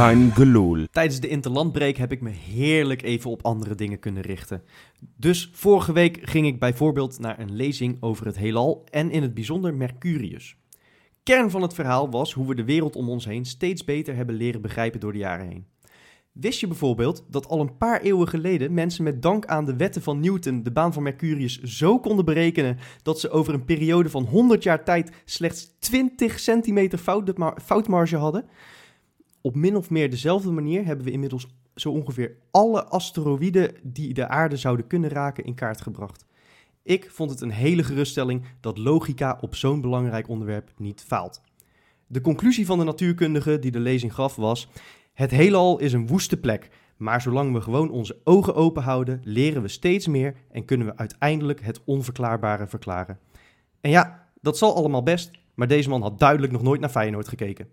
Kein gelul. Tijdens de interlandbreek heb ik me heerlijk even op andere dingen kunnen richten. Dus vorige week ging ik bijvoorbeeld naar een lezing over het heelal en in het bijzonder Mercurius. Kern van het verhaal was hoe we de wereld om ons heen steeds beter hebben leren begrijpen door de jaren heen. Wist je bijvoorbeeld dat al een paar eeuwen geleden mensen met dank aan de wetten van Newton de baan van Mercurius zo konden berekenen dat ze over een periode van 100 jaar tijd slechts 20 centimeter foutma- foutmarge hadden? Op min of meer dezelfde manier hebben we inmiddels zo ongeveer alle asteroïden die de aarde zouden kunnen raken in kaart gebracht. Ik vond het een hele geruststelling dat logica op zo'n belangrijk onderwerp niet faalt. De conclusie van de natuurkundige die de lezing gaf was: Het heelal is een woeste plek, maar zolang we gewoon onze ogen open houden, leren we steeds meer en kunnen we uiteindelijk het onverklaarbare verklaren. En ja, dat zal allemaal best, maar deze man had duidelijk nog nooit naar Feyenoord gekeken.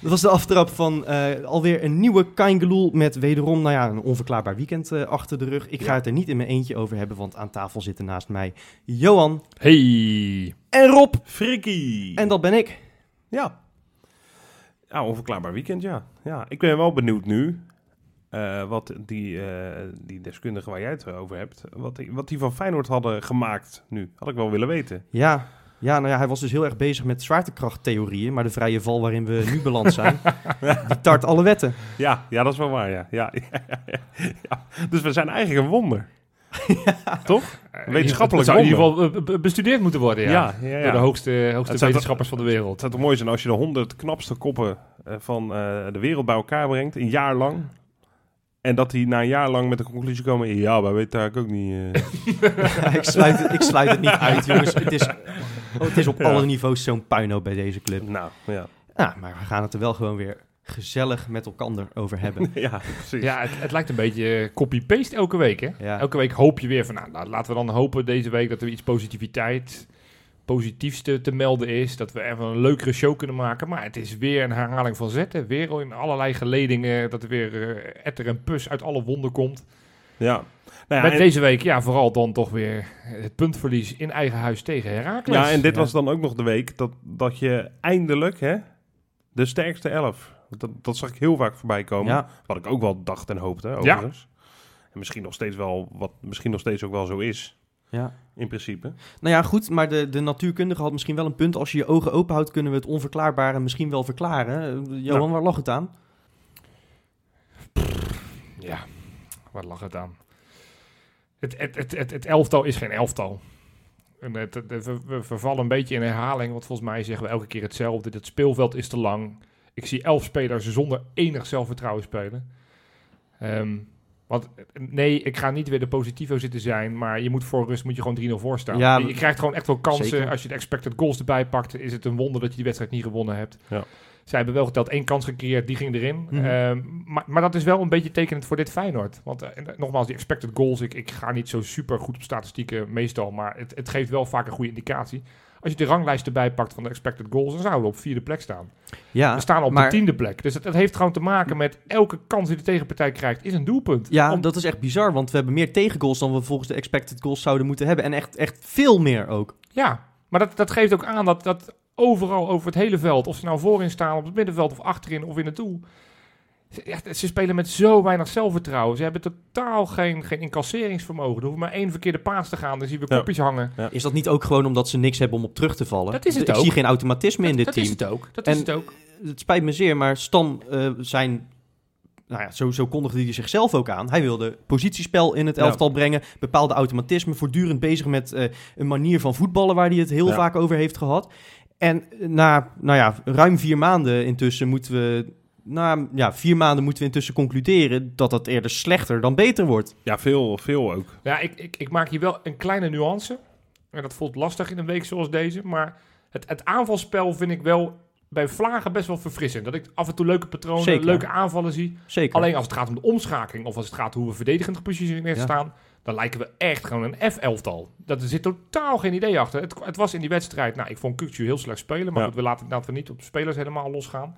Dat was de aftrap van eh, alweer een nieuwe Kaingeloel met wederom nou ja, een onverklaarbaar weekend eh, achter de rug. Ik ga het er niet in mijn eentje over hebben, want aan tafel zitten naast mij Johan Hey. en Rob. Frikkie. En dat ben ik. Ja. Ja, onverklaarbaar weekend, ja. ja. Ik ben wel benieuwd nu eh, wat die, eh, die deskundigen waar jij het over hebt, wat die, wat die van Feyenoord hadden gemaakt nu. Had ik wel willen weten. Ja, ja, nou ja, hij was dus heel erg bezig met zwaartekrachttheorieën, maar de vrije val waarin we nu beland zijn, die tart alle wetten. Ja, ja, dat is wel waar, ja. ja, ja. Dus we zijn eigenlijk een wonder. Toch? Wetenschappelijk Het zou in ieder geval eh, be- bestudeerd moeten worden, ja. Ja, ja, ja. Door de hoogste, hoogste wetenschappers van de wereld. Het zou toch mooi zijn als je de honderd knapste koppen eh, van eh, de wereld bij elkaar brengt, een jaar lang. En dat die na een jaar lang met de conclusie komen, ja, wij weten eigenlijk ook niet... eh. ik, sluit het, ik sluit het niet uit, jongens. Het is, oh, het is op Ja. alle niveaus zo'n puinhoop bij deze club. nou, ja. Ja, maar we gaan het er wel gewoon weer gezellig met elkaar over hebben. ja, precies. Ja, het, het lijkt een beetje eh, copy-paste elke week, hè? Ja. Elke week hoop je weer van, nou, nou, laten we dan hopen deze week dat er iets positiviteit, positiefs te, te melden is. Dat we even een leukere show kunnen maken. Maar het is weer een herhaling van zetten. Weer in allerlei geledingen, dat er weer eh, etter en pus uit alle wonden komt. Ja. Nou ja, Met en, deze week, ja, vooral dan toch weer het puntverlies in eigen huis tegen Herakles. ja, en dit was dan ook nog de week dat, dat je eindelijk, hè, de sterkste elf. Dat, dat zag ik heel vaak voorbij komen. Ja, Wat ik ook wel dacht en hoopte, overigens. En misschien nog steeds wel, wat misschien nog steeds ook wel zo is, ja. in principe. Nou ja, goed, maar de, de natuurkundige had misschien wel een punt. Als je je ogen open houdt, kunnen we het onverklaarbare misschien wel verklaren. Eh, Johan, Nou. waar lag het aan? Ja, waar lag het aan? Het, het, het, het, het elftal is geen elftal. En het, het- we, vervallen een beetje in herhaling, want volgens mij zeggen we elke keer hetzelfde. Het speelveld is te lang. Ik zie elf spelers zonder enig zelfvertrouwen spelen. Ehm, want nee, ik ga niet weer de positivo zitten zijn, maar je moet voor rust moet je gewoon 3-0 voor staan. Ja, je, je krijgt gewoon echt wel kansen. zeker. Als je de expected goals erbij pakt, is het een wonder dat je die wedstrijd niet gewonnen hebt. Ja. Zij hebben wel geteld één kans gecreëerd, die ging erin. Mhm. Ehm, maar, maar dat is wel een beetje tekenend voor dit Feyenoord. Want eh, eh, nogmaals, die expected goals, ik, ik ga niet zo super goed op statistieken meestal, maar het, het geeft wel vaak een goede indicatie. Als je de ranglijst erbij pakt van de expected goals, dan zouden we op vierde plek staan. Ja, we staan op maar- de tiende plek. Dus het, het heeft gewoon te maken met elke kans die de tegenpartij krijgt, is een doelpunt. ja Om- dat is echt bizar, want we hebben meer tegengoals dan we volgens de expected goals zouden moeten hebben. En echt, echt veel meer ook. Ja, maar dat, dat geeft ook aan dat, dat overal over het hele veld, of ze nou voorin staan, op het middenveld of achterin of in het doel. Ze, ze spelen met zo weinig zelfvertrouwen. Ze hebben totaal geen, geen incasseringsvermogen. Er hoeft maar één verkeerde paas te gaan, dan zien we Ja. kopjes hangen. Is dat niet ook gewoon omdat ze niks hebben om op terug te vallen? Dat is het Ik ook. zie geen automatisme in dit dat team. is het ook. Dat En- is het ook. het spijt me zeer, maar Stam eh, zijn... Nou ja, zo, zo kondigde hij zichzelf ook aan. Hij wilde positiespel in het Ja. elftal brengen, bepaalde automatisme, voortdurend bezig met eh, een manier van voetballen waar hij het heel Ja. vaak over heeft gehad. En na, nou ja, ruim vier maanden intussen moeten we, na ja, vier maanden moeten we intussen concluderen dat het eerder slechter dan beter wordt. Ja, veel, veel ook. Ja, ik, ik, ik maak hier wel een kleine nuance. En dat voelt lastig in een week zoals deze. Maar het, het aanvalspel vind ik wel bij Vlagen best wel verfrissend. Dat ik af en toe leuke patronen, Zeker. leuke aanvallen zie. Zeker. Alleen als het gaat om de omschakeling of als het gaat hoe we verdedigend gepositioneerd Ja. staan, dan lijken we echt gewoon een F-elftal. Dat er zit totaal geen idee achter. Het, het was in die wedstrijd, nou, ik vond Kukcu heel slecht spelen, maar Ja. goed, we laten we niet op de spelers helemaal losgaan.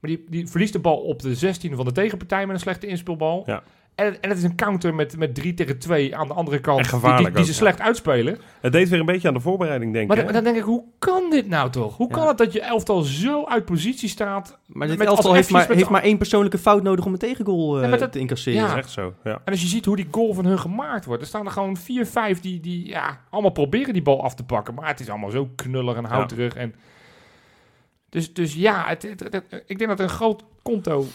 Maar die, die verliest de bal op de 16 van de tegenpartij met een slechte inspeelbal. Ja. En, en het is een counter met, met 3 tegen 2 aan de andere kant. En die- gevaarlijk die, die, ze ook, slecht uitspelen. Het deed weer een beetje aan de voorbereiding, denk Maar, ik. dan- denk ik, hoe kan dit nou toch? Hoe Ja. kan het dat je elftal zo uit positie staat? Maar dit Met elftal als heeft, maar, heeft maar één persoonlijke fout nodig om een tegengoal eh, dat- te incasseren. ja. Dat is echt zo, ja. En als je ziet hoe die goal van hun gemaakt wordt, er staan er gewoon 4, 5 die, die ja, allemaal proberen die bal af te pakken. Maar het is allemaal zo knullig en houterig. En dus, dus ja, het, het- het- ik denk dat een groot konto,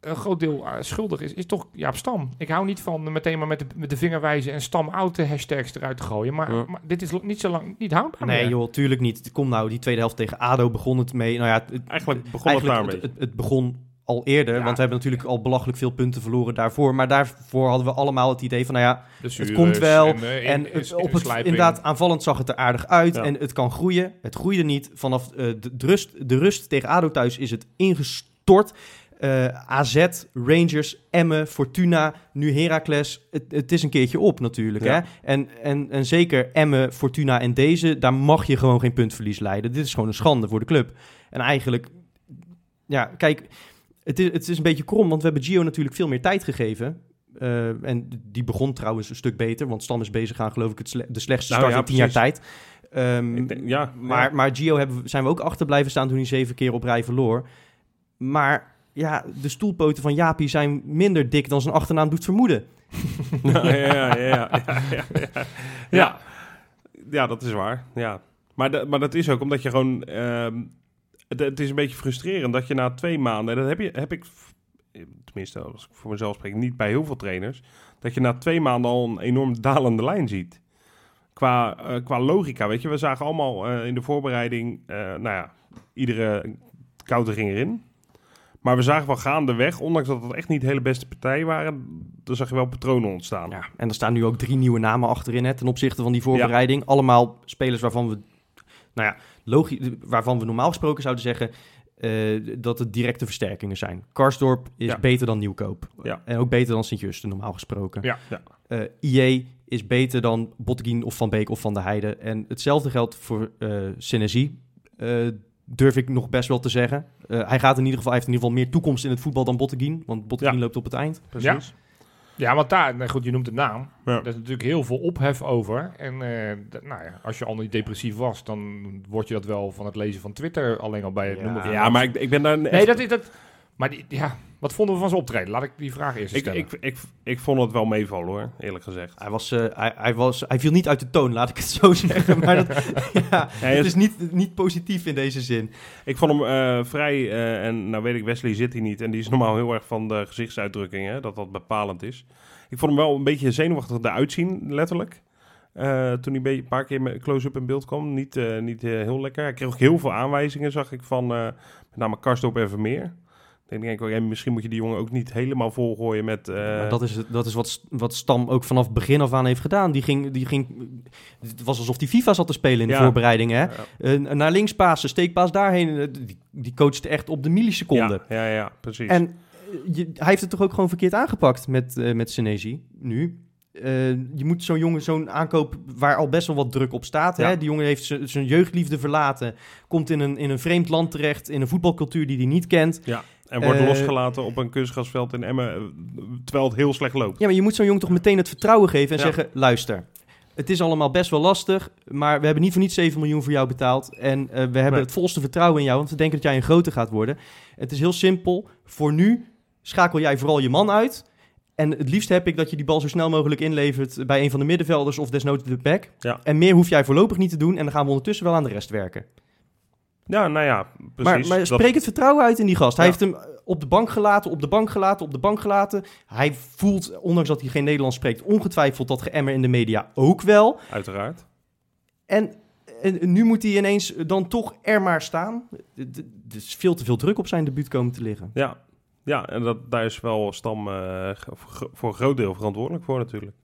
een groot deel eh, schuldig is, is toch Jaap Stam. Ik hou niet van meteen maar met de, met de vinger wijzen en Stam out de hashtags eruit te gooien. Maar, Ja. maar dit is niet zo lang niet houdbaar Nee meer. joh, tuurlijk niet. Kom nou, die tweede helft tegen ADO begon het mee. Nou ja, het, Eigenlijk begon het eigenlijk daar een het, het, het begon al eerder, Ja. want we hebben natuurlijk al belachelijk veel punten verloren daarvoor. Maar daarvoor hadden we allemaal het idee van, nou ja, Blessures komt wel. En, eh, in- en in- het, in op het, inderdaad, aanvallend zag het er aardig uit Ja. en het kan groeien. Het groeide niet. Vanaf eh, de, de rust, de rust tegen ADO thuis is het ingestort. Eh, AZ, Rangers, Emmen, Fortuna, nu Heracles. Het, het is een keertje op natuurlijk. Ja. Hè? En, en, en zeker Emmen, Fortuna en deze, daar mag je gewoon geen puntverlies leiden. Dit is gewoon een schande voor de club. En eigenlijk, ja, kijk, het is, het is een beetje krom, want we hebben Gio natuurlijk veel meer tijd gegeven. Eh, en die begon trouwens een stuk beter, want Stam is bezig aan, geloof ik, het sle- de slechtste Nou start ja, in tien jaar precies. tijd. Ehm, denk- ja, maar, ja. maar Gio hebben, zijn we ook achter blijven staan toen hij zeven keer op rij verloor. Maar ja, de stoelpoten van Jaapie zijn minder dik dan zijn achternaam doet vermoeden. ja, ja, ja, ja, ja, ja, ja. Ja. Ja, dat is waar. Ja. Maar, maar dat is ook omdat je gewoon... ehm, het, het is een beetje frustrerend dat je na twee maanden... Dat heb, je, heb ik, tenminste als ik voor mezelf spreek, niet bij heel veel trainers... Dat je na twee maanden al een enorm dalende lijn ziet. Qua, eh, qua logica, weet je. We zagen allemaal eh, in de voorbereiding... eh, nou ja, iedere counter ging erin. Maar we zagen wel gaandeweg, ondanks dat het echt niet de hele beste partijen waren... dan zag je wel patronen ontstaan. Ja, en er staan nu ook drie nieuwe namen achterin hè, ten opzichte van die voorbereiding. Allemaal spelers waarvan we, nou ja, logisch, waarvan we normaal gesproken zouden zeggen eh, dat het directe versterkingen zijn. Karsdorp is Ja. beter dan Nieuwkoop. Ja. En ook beter dan Sint-Juste, normaal gesproken. Ja. Ja. Eh, IE is beter dan Botteguin of Van Beek of Van der Heijden. En hetzelfde geldt voor eh Senesi. Durf ik nog best wel te zeggen. Eh, hij gaat in ieder geval, hij heeft in ieder geval meer toekomst in het voetbal dan Botteguin. Want Botteguin Ja. loopt op het eind. Precies. Ja, want daar, nou goed, je noemt de naam. Ja. Er is natuurlijk heel veel ophef over. En eh, nou ja, als je al niet depressief was, dan word je dat wel van het lezen van Twitter alleen al bij het Ja. noemen van Ja, maar ik, ik ben daar... Nee, dat is dat. Maar die, ja, wat vonden we van zijn optreden? Laat ik die vraag eerst ik, stellen. ik, ik, ik vond het wel meevallen hoor, eerlijk gezegd. Hij, was, eh, hij, hij, was, hij viel niet uit de toon, laat ik het zo zeggen. Maar dat, ja, het is- is niet, niet positief in deze zin. Ik vond hem eh, vrij, eh, en nou weet ik, Wesley zit hier niet. En die is normaal heel erg van de gezichtsuitdrukkingen, dat dat bepalend is. Ik vond hem wel een beetje zenuwachtig eruit zien, letterlijk. Eh, toen hij een, paar keer met close-up in beeld kwam. Niet, eh, niet heel lekker. Hij kreeg ook heel veel aanwijzingen, zag ik, van eh, met name Karstorp en Vermeer. Ik denk, ik, ja, misschien moet je die jongen ook niet helemaal volgooien met... eh, Maar dat is, het- dat is wat, wat Stam ook vanaf begin af aan heeft gedaan. Die ging, die ging, het was alsof die FIFA zat te spelen in de Ja. voorbereiding. Hè? naar links pasen, steekpaas daarheen. Eh, die, die coachte echt op de milliseconde. Ja, ja, precies. En eh, je, hij heeft het toch ook gewoon verkeerd aangepakt met, met Senesi nu. Eh, je moet zo'n jongen, zo'n aankoop waar al best wel wat druk op staat. Hè? Ja. Die jongen heeft zijn jeugdliefde verlaten. Komt in een, in een vreemd land terecht, in een voetbalcultuur die hij niet kent. En wordt Eh, losgelaten op een kunstgrasveld in Emmen, terwijl het heel slecht loopt. Ja, maar je moet zo'n jongen toch meteen het vertrouwen geven en Ja. zeggen... luister, het is allemaal best wel lastig... maar we hebben niet voor niet 7 miljoen voor jou betaald... en eh, we hebben Nee. het volste vertrouwen in jou... want we denken dat jij een grote gaat worden. Het is heel simpel. Voor nu schakel jij vooral je man uit... En het liefst heb ik dat je die bal zo snel mogelijk inlevert bij een van de middenvelders of desnoods de back. Ja. En meer hoef jij voorlopig niet te doen en dan gaan we ondertussen wel aan de rest werken. Ja, nou ja, precies. Maar, maar Dat- spreek het vertrouwen uit in die gast. Hij Ja. heeft hem op de bank gelaten, op de bank gelaten, op de bank gelaten. Hij voelt, ondanks dat hij geen Nederlands spreekt, ongetwijfeld dat geëmmer in de media ook wel. Uiteraard. En, en nu moet hij ineens dan toch er maar staan. Er is veel te veel druk op zijn debuut komen te liggen. Ja, ja en dat, daar is wel Stam eh, voor, een groot deel verantwoordelijk voor natuurlijk.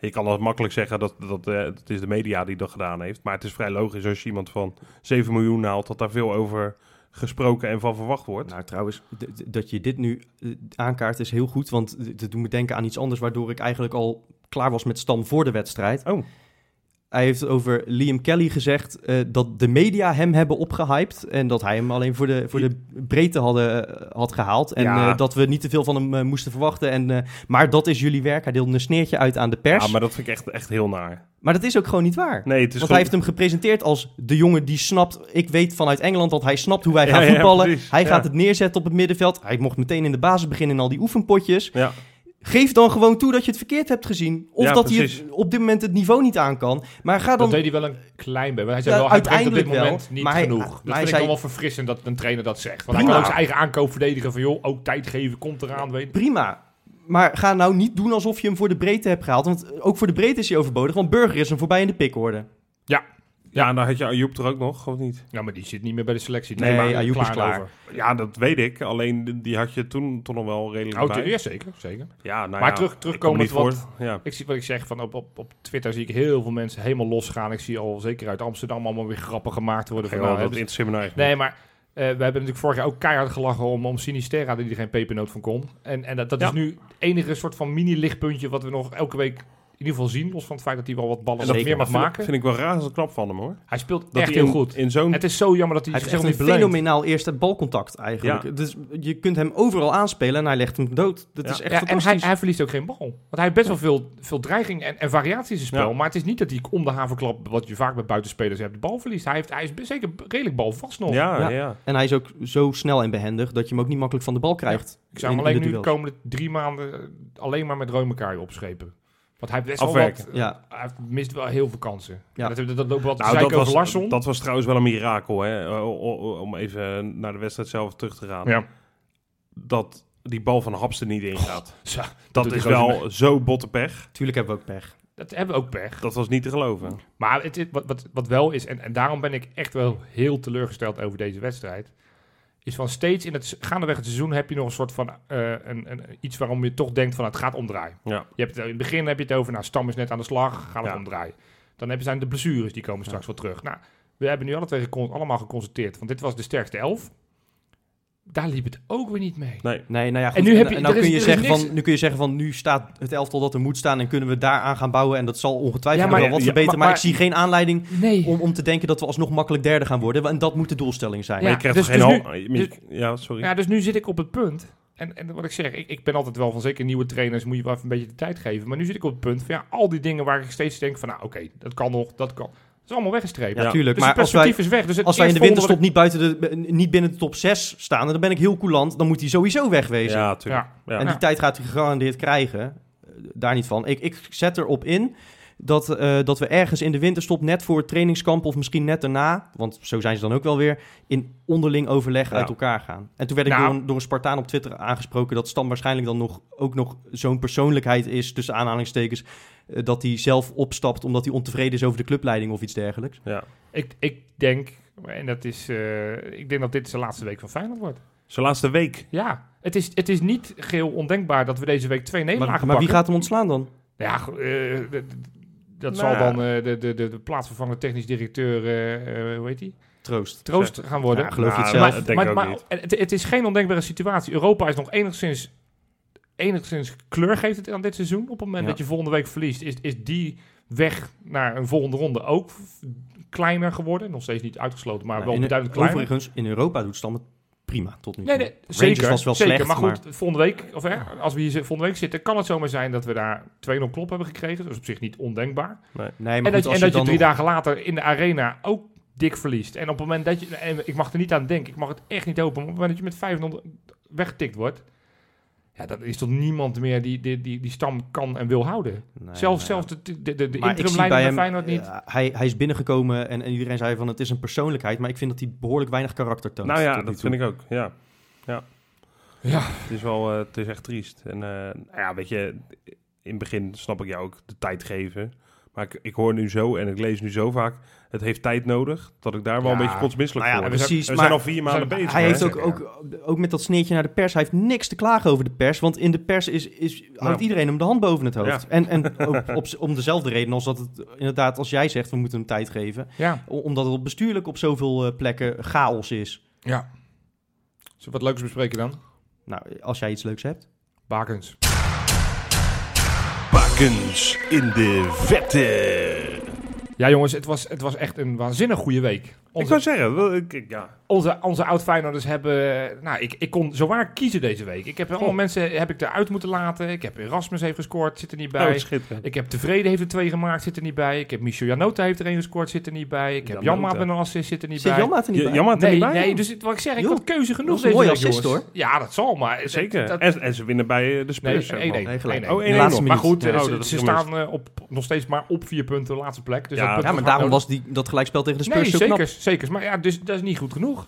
Je kan dat makkelijk zeggen dat, dat eh, het is de media die dat gedaan heeft. Maar het is vrij logisch als je iemand van 7 miljoen haalt... dat daar veel over gesproken en van verwacht wordt. Nou, trouwens, dat je dit nu eh, aankaart is heel goed. Want dat doet me denken aan iets anders... waardoor ik eigenlijk al klaar was met Stam voor de wedstrijd. Oh. Hij heeft over Liam Kelly gezegd eh, dat de media hem hebben opgehyped. En dat hij hem alleen voor de, voor de breedte hadden, eh, had gehaald. En Ja. eh, dat we niet te veel van hem moesten verwachten. En, maar dat is jullie werk. Hij deelde een sneertje uit aan de pers. Ja, maar dat vind ik echt, echt heel naar. Maar dat is ook gewoon niet waar. Nee, het is Want hij heeft hem gepresenteerd als de jongen die snapt... Ik weet vanuit Engeland dat hij snapt hoe wij gaan ja, voetballen. hij gaat het neerzetten op het middenveld. Hij mocht meteen in de basis beginnen in al die oefenpotjes. Ja. Geef dan gewoon toe dat je het verkeerd hebt gezien. Of Ja, dat hij precies. het op dit moment het niveau niet aan kan. Maar ga Dat dan... deed hij wel een klein beetje. Hij zei Ja, wel, hij brengt op dit uiteindelijk moment wel, niet maar hij- genoeg. dat hij vind ik zei- wel verfrissend dat een trainer dat zegt. Want hij kan ook zijn eigen aankoop verdedigen van, joh, ook tijd geven, komt eraan. Weet. Prima. Maar ga nou niet doen alsof je hem voor de breedte hebt gehaald. Want ook voor de breedte is hij overbodig. Want Burger is hem voorbij in de pikorde. Ja, en dan had je Ayoub er ook nog, of niet? Ja, maar die zit niet meer bij de selectie. Nee, maar Ayoub is klaar. over. Ja, dat weet ik. Alleen die- had je toen toch nog wel redelijk Oh, bij. ja, zeker, zeker. Ja, nou Maar ja, terug- ik terugkomend kom er niet wat-. Ja. Ik zie wat ik zeg, van op, op, op Twitter zie ik heel veel mensen helemaal losgaan. Ik zie al zeker uit Amsterdam allemaal weer grappen gemaakt worden. Van, Geen nou, dat me eigenlijk nee, maar eh, we hebben natuurlijk vorig jaar ook keihard gelachen om, om Sinisterra, die er geen pepernoot van kon. En, en dat, dat Ja. is nu het enige soort van mini-lichtpuntje wat we nog elke week ieder geval zien. Los van het feit dat hij wel wat ballen meer mag maken. vind ik wel razend knap van hem, hoor. Hij speelt Dat echt hij heel in, goed. In zo'n... Het is zo jammer dat hij, Hij zichzelf een niet beleent. fenomenaal eerste balcontact eigenlijk. Ja. Dus je kunt hem overal aanspelen en hij legt hem dood. Dat Ja. is echt Ja, en hij, hij verliest ook geen bal. Want hij heeft best wel veel, veel dreiging en, en variaties in zijn spel. Ja. Maar het is niet dat hij om de havenklap, wat je vaak bij buitenspelers hebt, de bal verliest. Hij, heeft, hij is zeker redelijk balvast nog. ja, Ja. ja. En hij is ook zo snel en behendig dat je hem ook niet makkelijk van de bal krijgt. Ik zou hem in- alleen in de nu de komende drie maanden alleen maar met Reumekai opschepen. Want hij heeft best wel wat, Ja. hij heeft- mist wel heel veel kansen. Ja. Dat, dat, dat loopt wat Nou, dat over was, Larsson. dat was trouwens wel een mirakel, hè. O- o- o- Om even naar de wedstrijd zelf terug te gaan. ja. Dat die bal van Haps er niet in gaat. Zo, dat is wel zo botte pech. Tuurlijk hebben we ook pech. dat hebben we ook pech. Dat was niet te geloven. Maar het, wat, wat, wat wel is, en, en daarom ben ik echt wel heel teleurgesteld over deze wedstrijd. Is van steeds in het gaandeweg het seizoen heb je nog een soort van eh, een, een, iets waarom je toch denkt van het gaat omdraaien. Ja. Je hebt het, in het begin heb je het over, nou Stam is net aan de slag, gaat het Ja. omdraaien. Dan heb je zijn de blessures, die komen straks wel terug. Nou, we hebben nu alle twee allemaal geconstateerd, want dit was de sterkste elf. Daar liep het ook weer niet mee. Nee. Nee, nou ja, goed. En nu heb je- nou is- kun, je is zeggen niks- van, nu kun je zeggen van, nu staat het elftal dat er moet staan en kunnen we daaraan gaan bouwen. En dat zal ongetwijfeld Ja, maar- wel wat ja, verbeteren. maar- maar, ik zie geen aanleiding Nee. om, om te denken dat we alsnog makkelijk derde gaan worden. En dat moet de doelstelling zijn. Ja, Maar je krijgt dus- toch geen dus nu- dus- Ja, sorry. Ja, dus nu zit ik op het punt. En, en wat ik zeg, ik, ik ben altijd wel van zeker nieuwe trainers moet je wel even een beetje de tijd geven. Maar nu zit ik op het punt van ja, al die dingen waar ik steeds denk van nou oké, dat kan nog, dat kan. Is allemaal weggestreept. Ja, Ja. tuurlijk. Dus maar het als wij, perspectief is weg. Dus het als wij in de winterstop niet, buiten de, niet binnen de top 6 staan, dan ben ik heel coulant. Dan moet hij sowieso wegwezen. Ja, wat ik- tuurlijk. Ja. Ja. En die tijd gaat hij gegarandeerd krijgen. Eh, Daar niet van. Ik, ik zet erop in dat, eh, dat we ergens in de winterstop, net voor het trainingskamp of misschien net daarna, want zo zijn ze dan ook wel weer, in onderling overleg Ja. uit elkaar gaan. En toen werd ik Nou. door, een, door een Spartaan op Twitter aangesproken dat Stam waarschijnlijk dan nog, ook nog zo'n persoonlijkheid is, tussen aanhalingstekens, eh, dat hij zelf opstapt omdat hij ontevreden is over de clubleiding of iets dergelijks. ja. Ik, ik denk, en dat is, eh, ik denk dat dit de laatste week van Feyenoord wordt. Zijn laatste week. Ja, het is, het is niet geheel ondenkbaar dat we deze week twee nederlagen Maar, maar wie pakken. gaat hem ontslaan dan? Ja, eh, d- dat Nou. zal dan eh, de, de, de, de plaatsvervangende technisch directeur, eh, eh, hoe heet die? Troost. Troost gaan worden. Ja, geloof je het Nou, zelf? dat denk ik ook maar niet. Het, het is geen ondenkbare situatie. Europa is nog enigszins, enigszins kleur geeft het aan dit seizoen. Op het moment Ja. dat je volgende week verliest, is, is die weg naar een volgende ronde ook kleiner geworden. Nog steeds niet uitgesloten, maar wel in, beduidend kleiner. overigens, in Europa doet Stam het prima tot nu toe. Nee, nee, zeker. was wel zeker. slecht, maar goed, volgende week, of hè, als we hier volgende week zitten, kan het zomaar zijn dat we daar 2-0 klop hebben gekregen. Dat is op zich niet ondenkbaar. Nee, En maar dat, goed, en als dat je je drie nog- dagen later in de arena ook dik verliest. En op het moment dat je, en ik mag er niet aan denken, ik mag het echt niet hopen, maar op het moment dat je met 500 weggetikt wordt, ja, dan is toch niemand meer die, die, die, die stam kan en wil houden. Nee, zelfs nou ja. zelfs de, de, de, de Feyenoord niet. eh, hij, hij is binnengekomen en, en iedereen zei van het is een persoonlijkheid, maar ik vind dat hij behoorlijk weinig karakter toont. Nou ja, dat toe. vind ik ook. Ja. ja. Ja. Het is wel, eh, het is echt triest. En eh, nou ja, weet je, in het begin snap ik jou ook de tijd geven. Maar ik, ik hoor nu zo en ik lees nu zo vaak, het heeft tijd nodig, dat ik daar wel Ja. een beetje kotsmisselijk Nou ja, voor precies, We maar zijn al vier maanden zijn- bezig. Hij hè? heeft ook, ook, ook met dat sneetje naar de pers, hij heeft niks te klagen over de pers, want in de pers is, is, houdt Nou. iedereen hem de hand boven het hoofd. Ja. En, en ook op, om dezelfde reden als dat het inderdaad, als jij zegt, we moeten hem tijd geven, omdat het bestuurlijk op zoveel eh, plekken chaos is. ja. Zullen we wat leuks bespreken dan? Nou, als jij iets leuks hebt. Bakens. Bakens in de vette. Ja, jongens, het was, het was echt een waanzinnig goede week. Ik zou zeggen, ik, ik- ja. onze, onze oud-Feyenoorders hebben... Nou, ik, ik kon zowaar kiezen deze week. Ik heb allemaal mensen heb ik eruit moeten laten. Ik heb Erasmus heeft gescoord, zit er niet bij. Oh, schitterend. Ik heb Tevreden heeft er twee gemaakt, zit er niet bij. Ik heb Michel Janota heeft er één gescoord, zit er niet bij. Ik heb. Janmaat met een assist, zit er niet Zit bij. Janmaat er niet bij? Er Nee, niet bij. nee, dus wat ik zeg, ik had keuze genoeg dat is een deze mooie week, assist, jongens. hoor. Ja, dat zal, maar... Zeker. dat- en, en ze winnen bij eh, de Nee, Spurs. 1-1. zeg maar. Nee, gelijk. 1-1. Oh, 1-1 De laatste nog. Maar goed, eh, oh, ze, staan eh, op, nog steeds maar op vier punten, de laatste plek. Dus Ja, maar daarom nou- was die, dat gelijkspel tegen de Spurs Nee, zeker, knap. Zeker. Maar ja, dus dat is niet goed genoeg.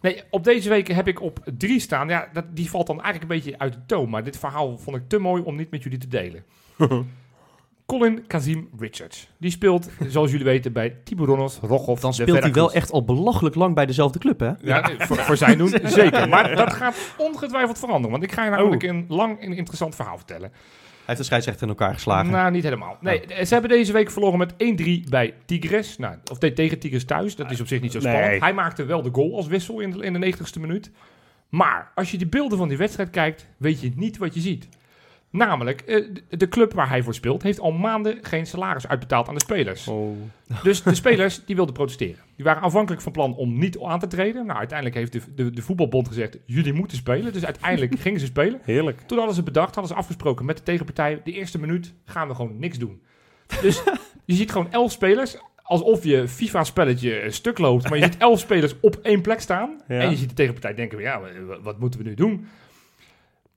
Nee, op deze week heb ik op drie staan. Ja, dat, die valt dan eigenlijk een beetje uit de toon. Maar dit verhaal vond ik te mooi om niet met jullie te delen. Colin Kazim Richards. Die speelt, zoals jullie weten, bij Tiburonos Rogov. Dan speelt hij wel echt al belachelijk lang bij dezelfde club, hè? Ja, voor, voor zijn doen zeker. Maar dat gaat ongetwijfeld veranderen. Want ik ga je namelijk een lang en interessant verhaal vertellen. Heeft de scheidsrechter in elkaar geslagen. Nou, niet helemaal. Nee, ze hebben deze week verloren met 1-3 bij Tigres. Nou, of tegen Tigres thuis. Dat is op zich niet zo Nee. spannend. Hij maakte wel de goal als wissel in de, in de 90ste minuut. Maar als je die beelden van die wedstrijd kijkt, weet je niet wat je ziet. Namelijk, eh, de- club waar hij voor speelt, heeft al maanden geen salaris uitbetaald aan de spelers. Oh. Dus de spelers die wilden protesteren. Die waren aanvankelijk van plan om niet aan te treden. Nou, uiteindelijk heeft de, de, de voetbalbond gezegd, jullie moeten spelen. Dus uiteindelijk gingen ze spelen. Heerlijk. Toen hadden ze bedacht, hadden ze afgesproken met de tegenpartij. De eerste minuut gaan we gewoon niks doen. Dus je ziet gewoon elf spelers. Alsof je FIFA-spelletje een stuk loopt. Maar je ziet elf spelers op één plek staan. Ja. En je ziet de tegenpartij denken: ja, wa- wat moeten we nu doen?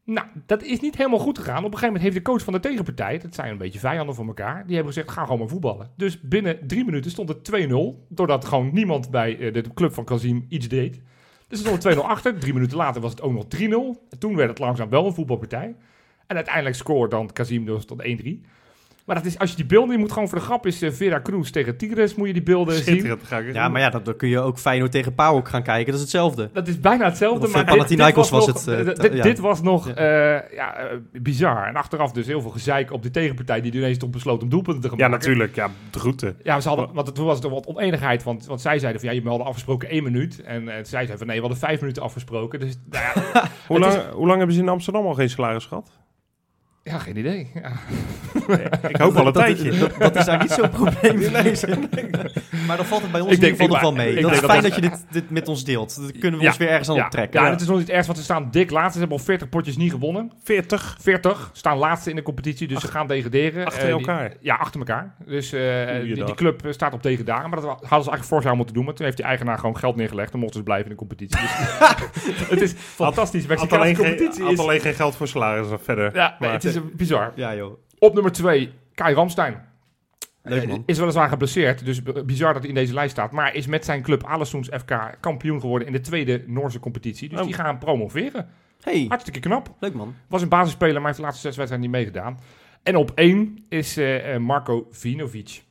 Nou, dat is niet helemaal goed gegaan. Op een gegeven moment heeft de coach van de tegenpartij, dat zijn een beetje vijanden van elkaar, die hebben gezegd: ga gewoon maar voetballen. Dus binnen drie minuten stond het 2-0. Doordat gewoon niemand bij eh, de club van Kazim iets deed. Dus er stond 2-0 achter. Drie minuten later was het ook nog 3-0. En toen werd het langzaam wel een voetbalpartij. En uiteindelijk scoorde dan Kazim dus tot 1-3. Maar dat is, als je die beelden, je moet gewoon voor de grap is uh, Vera Cruz tegen Tigres, moet je die beelden zien. Ga ik Ja, maar ja, dat, dan kun je ook Feyenoord tegen PAOK gaan kijken. Dat is hetzelfde. Dat is bijna hetzelfde, maar eh, dit, dit Panathinaikos was, was nog, het, eh, dit- ja. was nog Ja. eh, ja, eh, bizar. En achteraf dus heel veel gezeik op de tegenpartij die ineens toch besloot om doelpunten te gaan Ja, maken. natuurlijk. Ja, de groeten. Ja, ze hadden, want toen was het wat oneenigheid, want, want zij zeiden van ja, je hadden afgesproken één minuut. En eh, zij zeiden van nee, we hadden vijf minuten afgesproken. Dus nou ja, Hoe lang, hoe lang hebben ze in Amsterdam al geen salaris gehad? Ja, geen idee. Ja. Ik hoop al een dat, tijdje. Dat, dat is daar niet zo'n probleem. maar dan valt het bij ons Ik in denk- ieder geval wel mee. dat is fijn dat dat, je dit, dit met ons deelt. Dat kunnen we Ja. ons weer ergens aan Ja, optrekken. ja, het is nog niet erg, want ze staan dik laatste. Ze hebben al 40 potjes niet gewonnen. 40 40 staan laatste in de competitie, dus ze gaan degraderen. achter Eh, die- elkaar. ja, achter elkaar. Dus eh, die, club staat op degraderen. Maar dat hadden ze eigenlijk vorig jaar moeten doen. Maar toen heeft die eigenaar gewoon geld neergelegd. En mochten ze blijven in de competitie. Dus het is fantastisch. Mexicaanse competitie had is... alleen geen geld voor salaris of verder. Ja, nee, Maar- het is eh, bizar. Ja, joh. Op nummer 2, Kai Ramstein. Leuk, man. is weliswaar geblesseerd, dus bizar dat hij in deze lijst staat. Maar is met zijn club Alessoens FK kampioen geworden in de tweede Noorse competitie. Dus Oh. die gaan promoveren. Hey, Hartstikke knap. leuk man. Was een basisspeler, maar heeft de laatste zes wedstrijden niet meegedaan. En op één is eh, Marco Vinovic.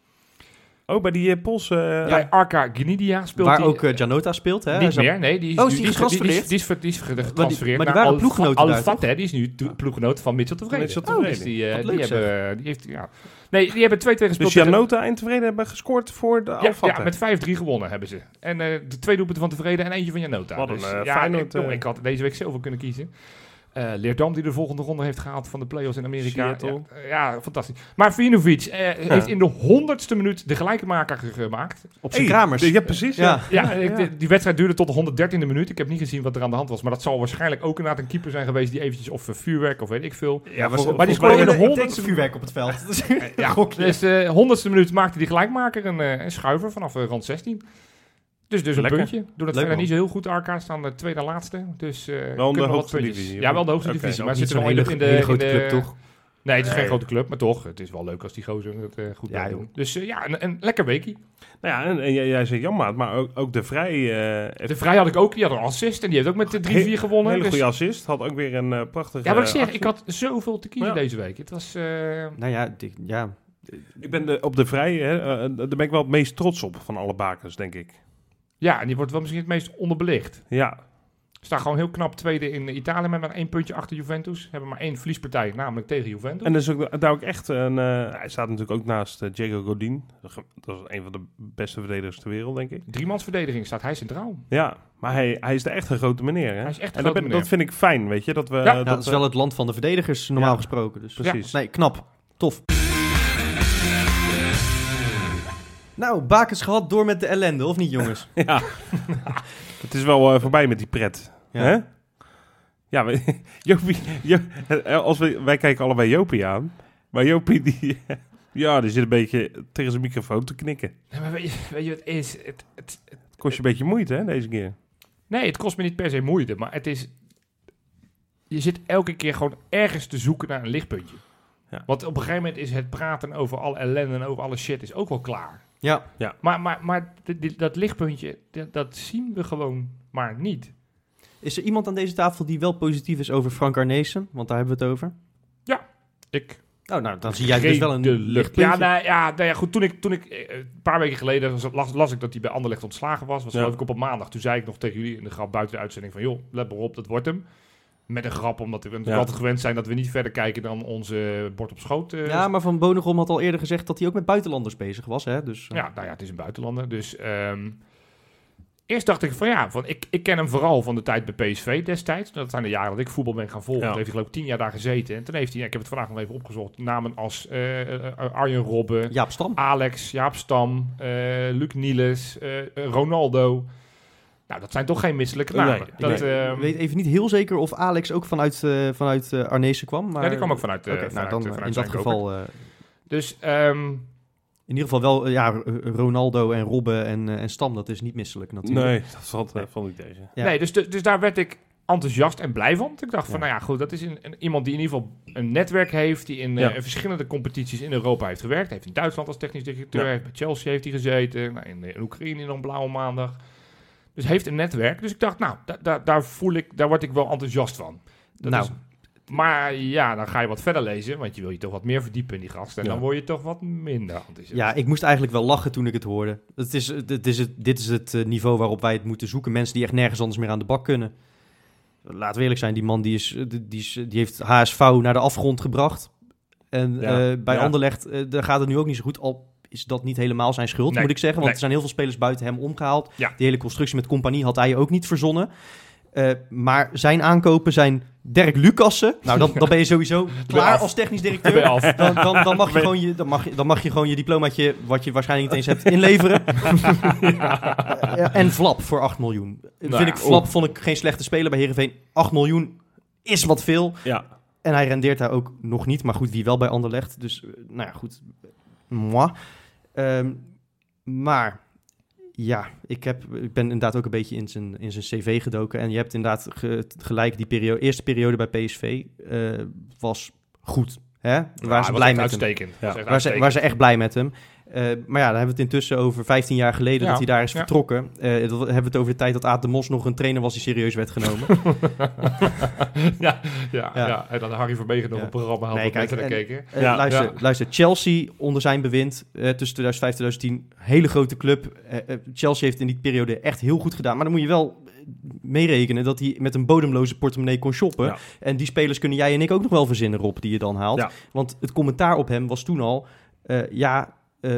Oh, bij die eh, Poolse... eh, Bij Arca Gnidia speelt Waar hij... ook eh, Janota speelt. Hè? niet meer, nee. Die is, Oh, is nu- die is, getransfereerd? Die is, die die getransfereerd maar die naar waren Al- ploeggenoten Al Fateh, die is nu ploeggenoot van Mitchell Tevreden. Mitchell Oh, Tevreden. dus die, eh, Wat die leuk, hebben... Die heeft, ja. Nee, die hebben 2-2 gespeeld. Dus Janota en Tevreden hebben gescoord voor de ja, ja, met 5-3 gewonnen hebben ze. En eh, de twee doelpunten van Tevreden en eentje van Janota. Wat een, dus, eh, ja, oh, eh. ik had deze week zoveel kunnen kiezen. Eh Leerdam die de volgende ronde heeft gehaald van de play-offs in Amerika. Ja, fantastisch. Maar Vinovic eh, heeft in de honderdste minuut de gelijkmaker ge- gemaakt. Op zijn Hey, kramers. Ja, precies. Ja. Ja. Ja, ik- die- die wedstrijd duurde tot de 113e minuut. Ik heb niet gezien wat er aan de hand was. Maar dat zal waarschijnlijk ook inderdaad een keeper zijn geweest die eventjes of eh, vuurwerk of weet ik veel. Ja, maar die scoorde in de honderdste vuurwerk op het veld. Ja, dus de honderdste minuut maakte die gelijkmaker een, eh, een schuiver vanaf rand 16. Dus, dus een Lekker. puntje. Doen het Leuk, verder niet zo heel goed. RK staan de tweede laatste. Dus eh Wel de hoogste puntjes. divisie. Ja, wel de hoogste divisie. Maar zitten wel in de, in de, hele grote in de- club, toch? Nee, het is geen grote club. Maar toch, het is wel leuk als die gozer het eh, goed Ja, doen. Dus eh, ja, een, een lekker weekie. Nou ja, en, en jij, jij zegt Janmaat, maar ook, ook de Vrij... De Vrij had ik ook. Die had een assist. En die heeft ook met de 3-4 He- gewonnen. hele dus- goede assist. Had ook weer een eh, prachtige... ja, wat ik zeg. actie. Ik had zoveel te kiezen Ja. deze week. Het was... eh, Nou ja, die- ja. Ik ben de, op de Vrij, hè, daar ben ik wel het meest trots op van alle bakers, denk ik. Ja, en die wordt wel misschien het meest onderbelicht. Ja, Staan gewoon heel knap tweede in Italië met maar één puntje achter Juventus. Hebben maar één verliespartij, namelijk tegen Juventus. en dat is ook, daar ook echt een... eh, hij staat natuurlijk ook naast eh, Diego Godin. Dat is een van de beste verdedigers ter wereld, denk ik. Driemans verdediging staat hij centraal. Ja, maar hij, hij is de echt een grote meneer. Hè? Hij is echt een en dat, grote ben- dat vind ik fijn, weet je. Dat we, Ja, eh, Ja, dat, dat is we- wel het land van de verdedigers, normaal Ja. gesproken. Dus. Precies. Nee, knap. Tof. Nou, bakens gehad, door met de ellende, of niet jongens? ja. het is wel eh, voorbij met die pret. Ja. Hè? Ja, we- Jopie, Jo- eh, als we, wij kijken allebei Jopie aan. Maar Jopie, die, ja, die zit een beetje tegen zijn microfoon te knikken. Nee, maar weet je, weet je wat het is? Het, het, het- Het kost je een beetje moeite, hè, deze keer. nee, het kost me niet per se moeite, maar het is... Je zit elke keer gewoon ergens te zoeken naar een lichtpuntje. Ja. Want op een gegeven moment is het praten over alle ellende en over alle shit is ook wel klaar. Ja, Maar, maar, maar dit- dat lichtpuntje, dat, zien we gewoon maar niet. is er iemand aan deze tafel die wel positief is over Frank Arnezen? Want daar hebben we het over. Ik Oh, nou, dan zie jij dus wel een lichtpuntje. Ja, nou, ja, nou ja, goed. Toen ik, toen ik eh, een paar weken geleden was- las, las ik dat hij bij Anderlecht ontslagen was. Was Ja. geloof ik op een maandag. Toen zei ik nog tegen jullie in de grap buiten de uitzending van... joh, let maar op, dat wordt hem. Met een grap, omdat we natuurlijk Ja. altijd gewend zijn... dat we niet verder kijken dan onze bord op schoot. eh, Ja, maar Van Bonegom had al eerder gezegd dat hij ook met buitenlanders bezig was. Hè? Dus, eh, Ja, nou ja, het is een buitenlander. Dus ehm, eerst dacht ik van ja, van, ik, ik ken hem vooral van de tijd bij PSV destijds. Dat zijn de jaren dat ik voetbal ben gaan volgen. Ja. Toen heeft hij geloof ik tien jaar daar gezeten. En toen heeft hij, ik heb het vandaag nog even opgezocht, namen als eh, Arjen Robben, Jaap Stam. Alex, Jaap Stam, Luc Nieles, eh, Ronaldo. Nou, dat zijn toch geen misselijke Nee, namen. ik dat, ik weet, ehm, weet even niet heel zeker of Alex ook vanuit, eh vanuit eh, Arnezen kwam. Maar, ja, die kwam ook vanuit, eh Oké, nou dan vanuit in dat geval... eh, Dus ehm, in ieder geval wel, ja, Ronaldo en Robben en, en Stam, dat is niet misselijk natuurlijk. Nee, dat niet tegen. Ja. Nee, dus, dus daar werd ik enthousiast en blij van. Ik dacht van, Ja. nou ja, goed, dat is een, een- iemand die in ieder geval een netwerk heeft, die in Ja. eh, verschillende competities in Europa heeft gewerkt. Hij heeft in Duitsland als technisch directeur, Ja. heeft bij Chelsea heeft hij gezeten, nou, in, in Oekraïne nog blauwe maandag. Dus heeft een netwerk. Dus ik dacht, nou, da- da- daar voel ik, daar word ik wel enthousiast van. Dat Nou. is- maar ja, dan ga je wat verder lezen, want je wil je toch wat meer verdiepen in die gast. En Ja. dan word je toch wat minder enthousiast. Ja, ik moest eigenlijk wel lachen toen ik het hoorde. Het is, het is het, dit is het eh, niveau waarop wij het moeten zoeken. Mensen die echt nergens anders meer aan de bak kunnen. Laten we eerlijk zijn, die man die, is, eh, die, is, die heeft HSV naar de afgrond gebracht. En Ja, eh, bij ja. Anderlecht, eh, daar gaat het nu ook niet zo goed. Al is dat niet helemaal zijn schuld, Nee, moet ik zeggen. Want nee. er zijn heel veel spelers buiten hem omgehaald. Ja. Die hele constructie met compagnie had hij ook niet verzonnen. Eh, maar zijn aankopen zijn Dirk Lucassen. Nou, dan, dan ben je sowieso klaar als technisch directeur. Dan, dan, dan, mag je gewoon je, dan, mag je, dan mag je gewoon je diplomaatje, wat je waarschijnlijk niet eens hebt, inleveren. Ja, en Flap voor 8 miljoen. Nou vind ja, ik, Flap vond ik geen slechte speler bij Heerenveen. 8 miljoen is wat veel. Ja, En hij rendeert daar ook nog niet. Maar goed, wie wel bij Anderlecht. Dus, eh, nou ja, goed. Moi. Ehm, maar, ja, ik, heb, ik ben inderdaad ook een beetje in zijn, in zijn cv gedoken. En je hebt inderdaad ge- gelijk, die periode, eerste periode bij PSV eh, was goed. Hè? Ja, Waar ze blij met hem. Ja. Waar ze, waar ze echt blij met hem. Eh, maar ja, dan hebben we het intussen over 15 jaar geleden Ja, dat hij daar is ja. vertrokken. Eh, dan hebben we het over de tijd dat Aad de Mos nog een trainer was die serieus werd genomen. ja, ja, Ja. en dat Harry Vermegen nog een programma had Nee, kijk, en- keken. Eh, luister, luister, Chelsea onder zijn bewind tussen 2005 en 2010, hele grote club. Chelsea heeft in die periode echt heel goed gedaan. Maar dan moet je wel meerekenen dat hij met een bodemloze portemonnee kon shoppen. Ja. En die spelers kunnen jij en ik ook nog wel verzinnen, Rob, die je dan haalt. Ja. Want het commentaar op hem was toen al, ja,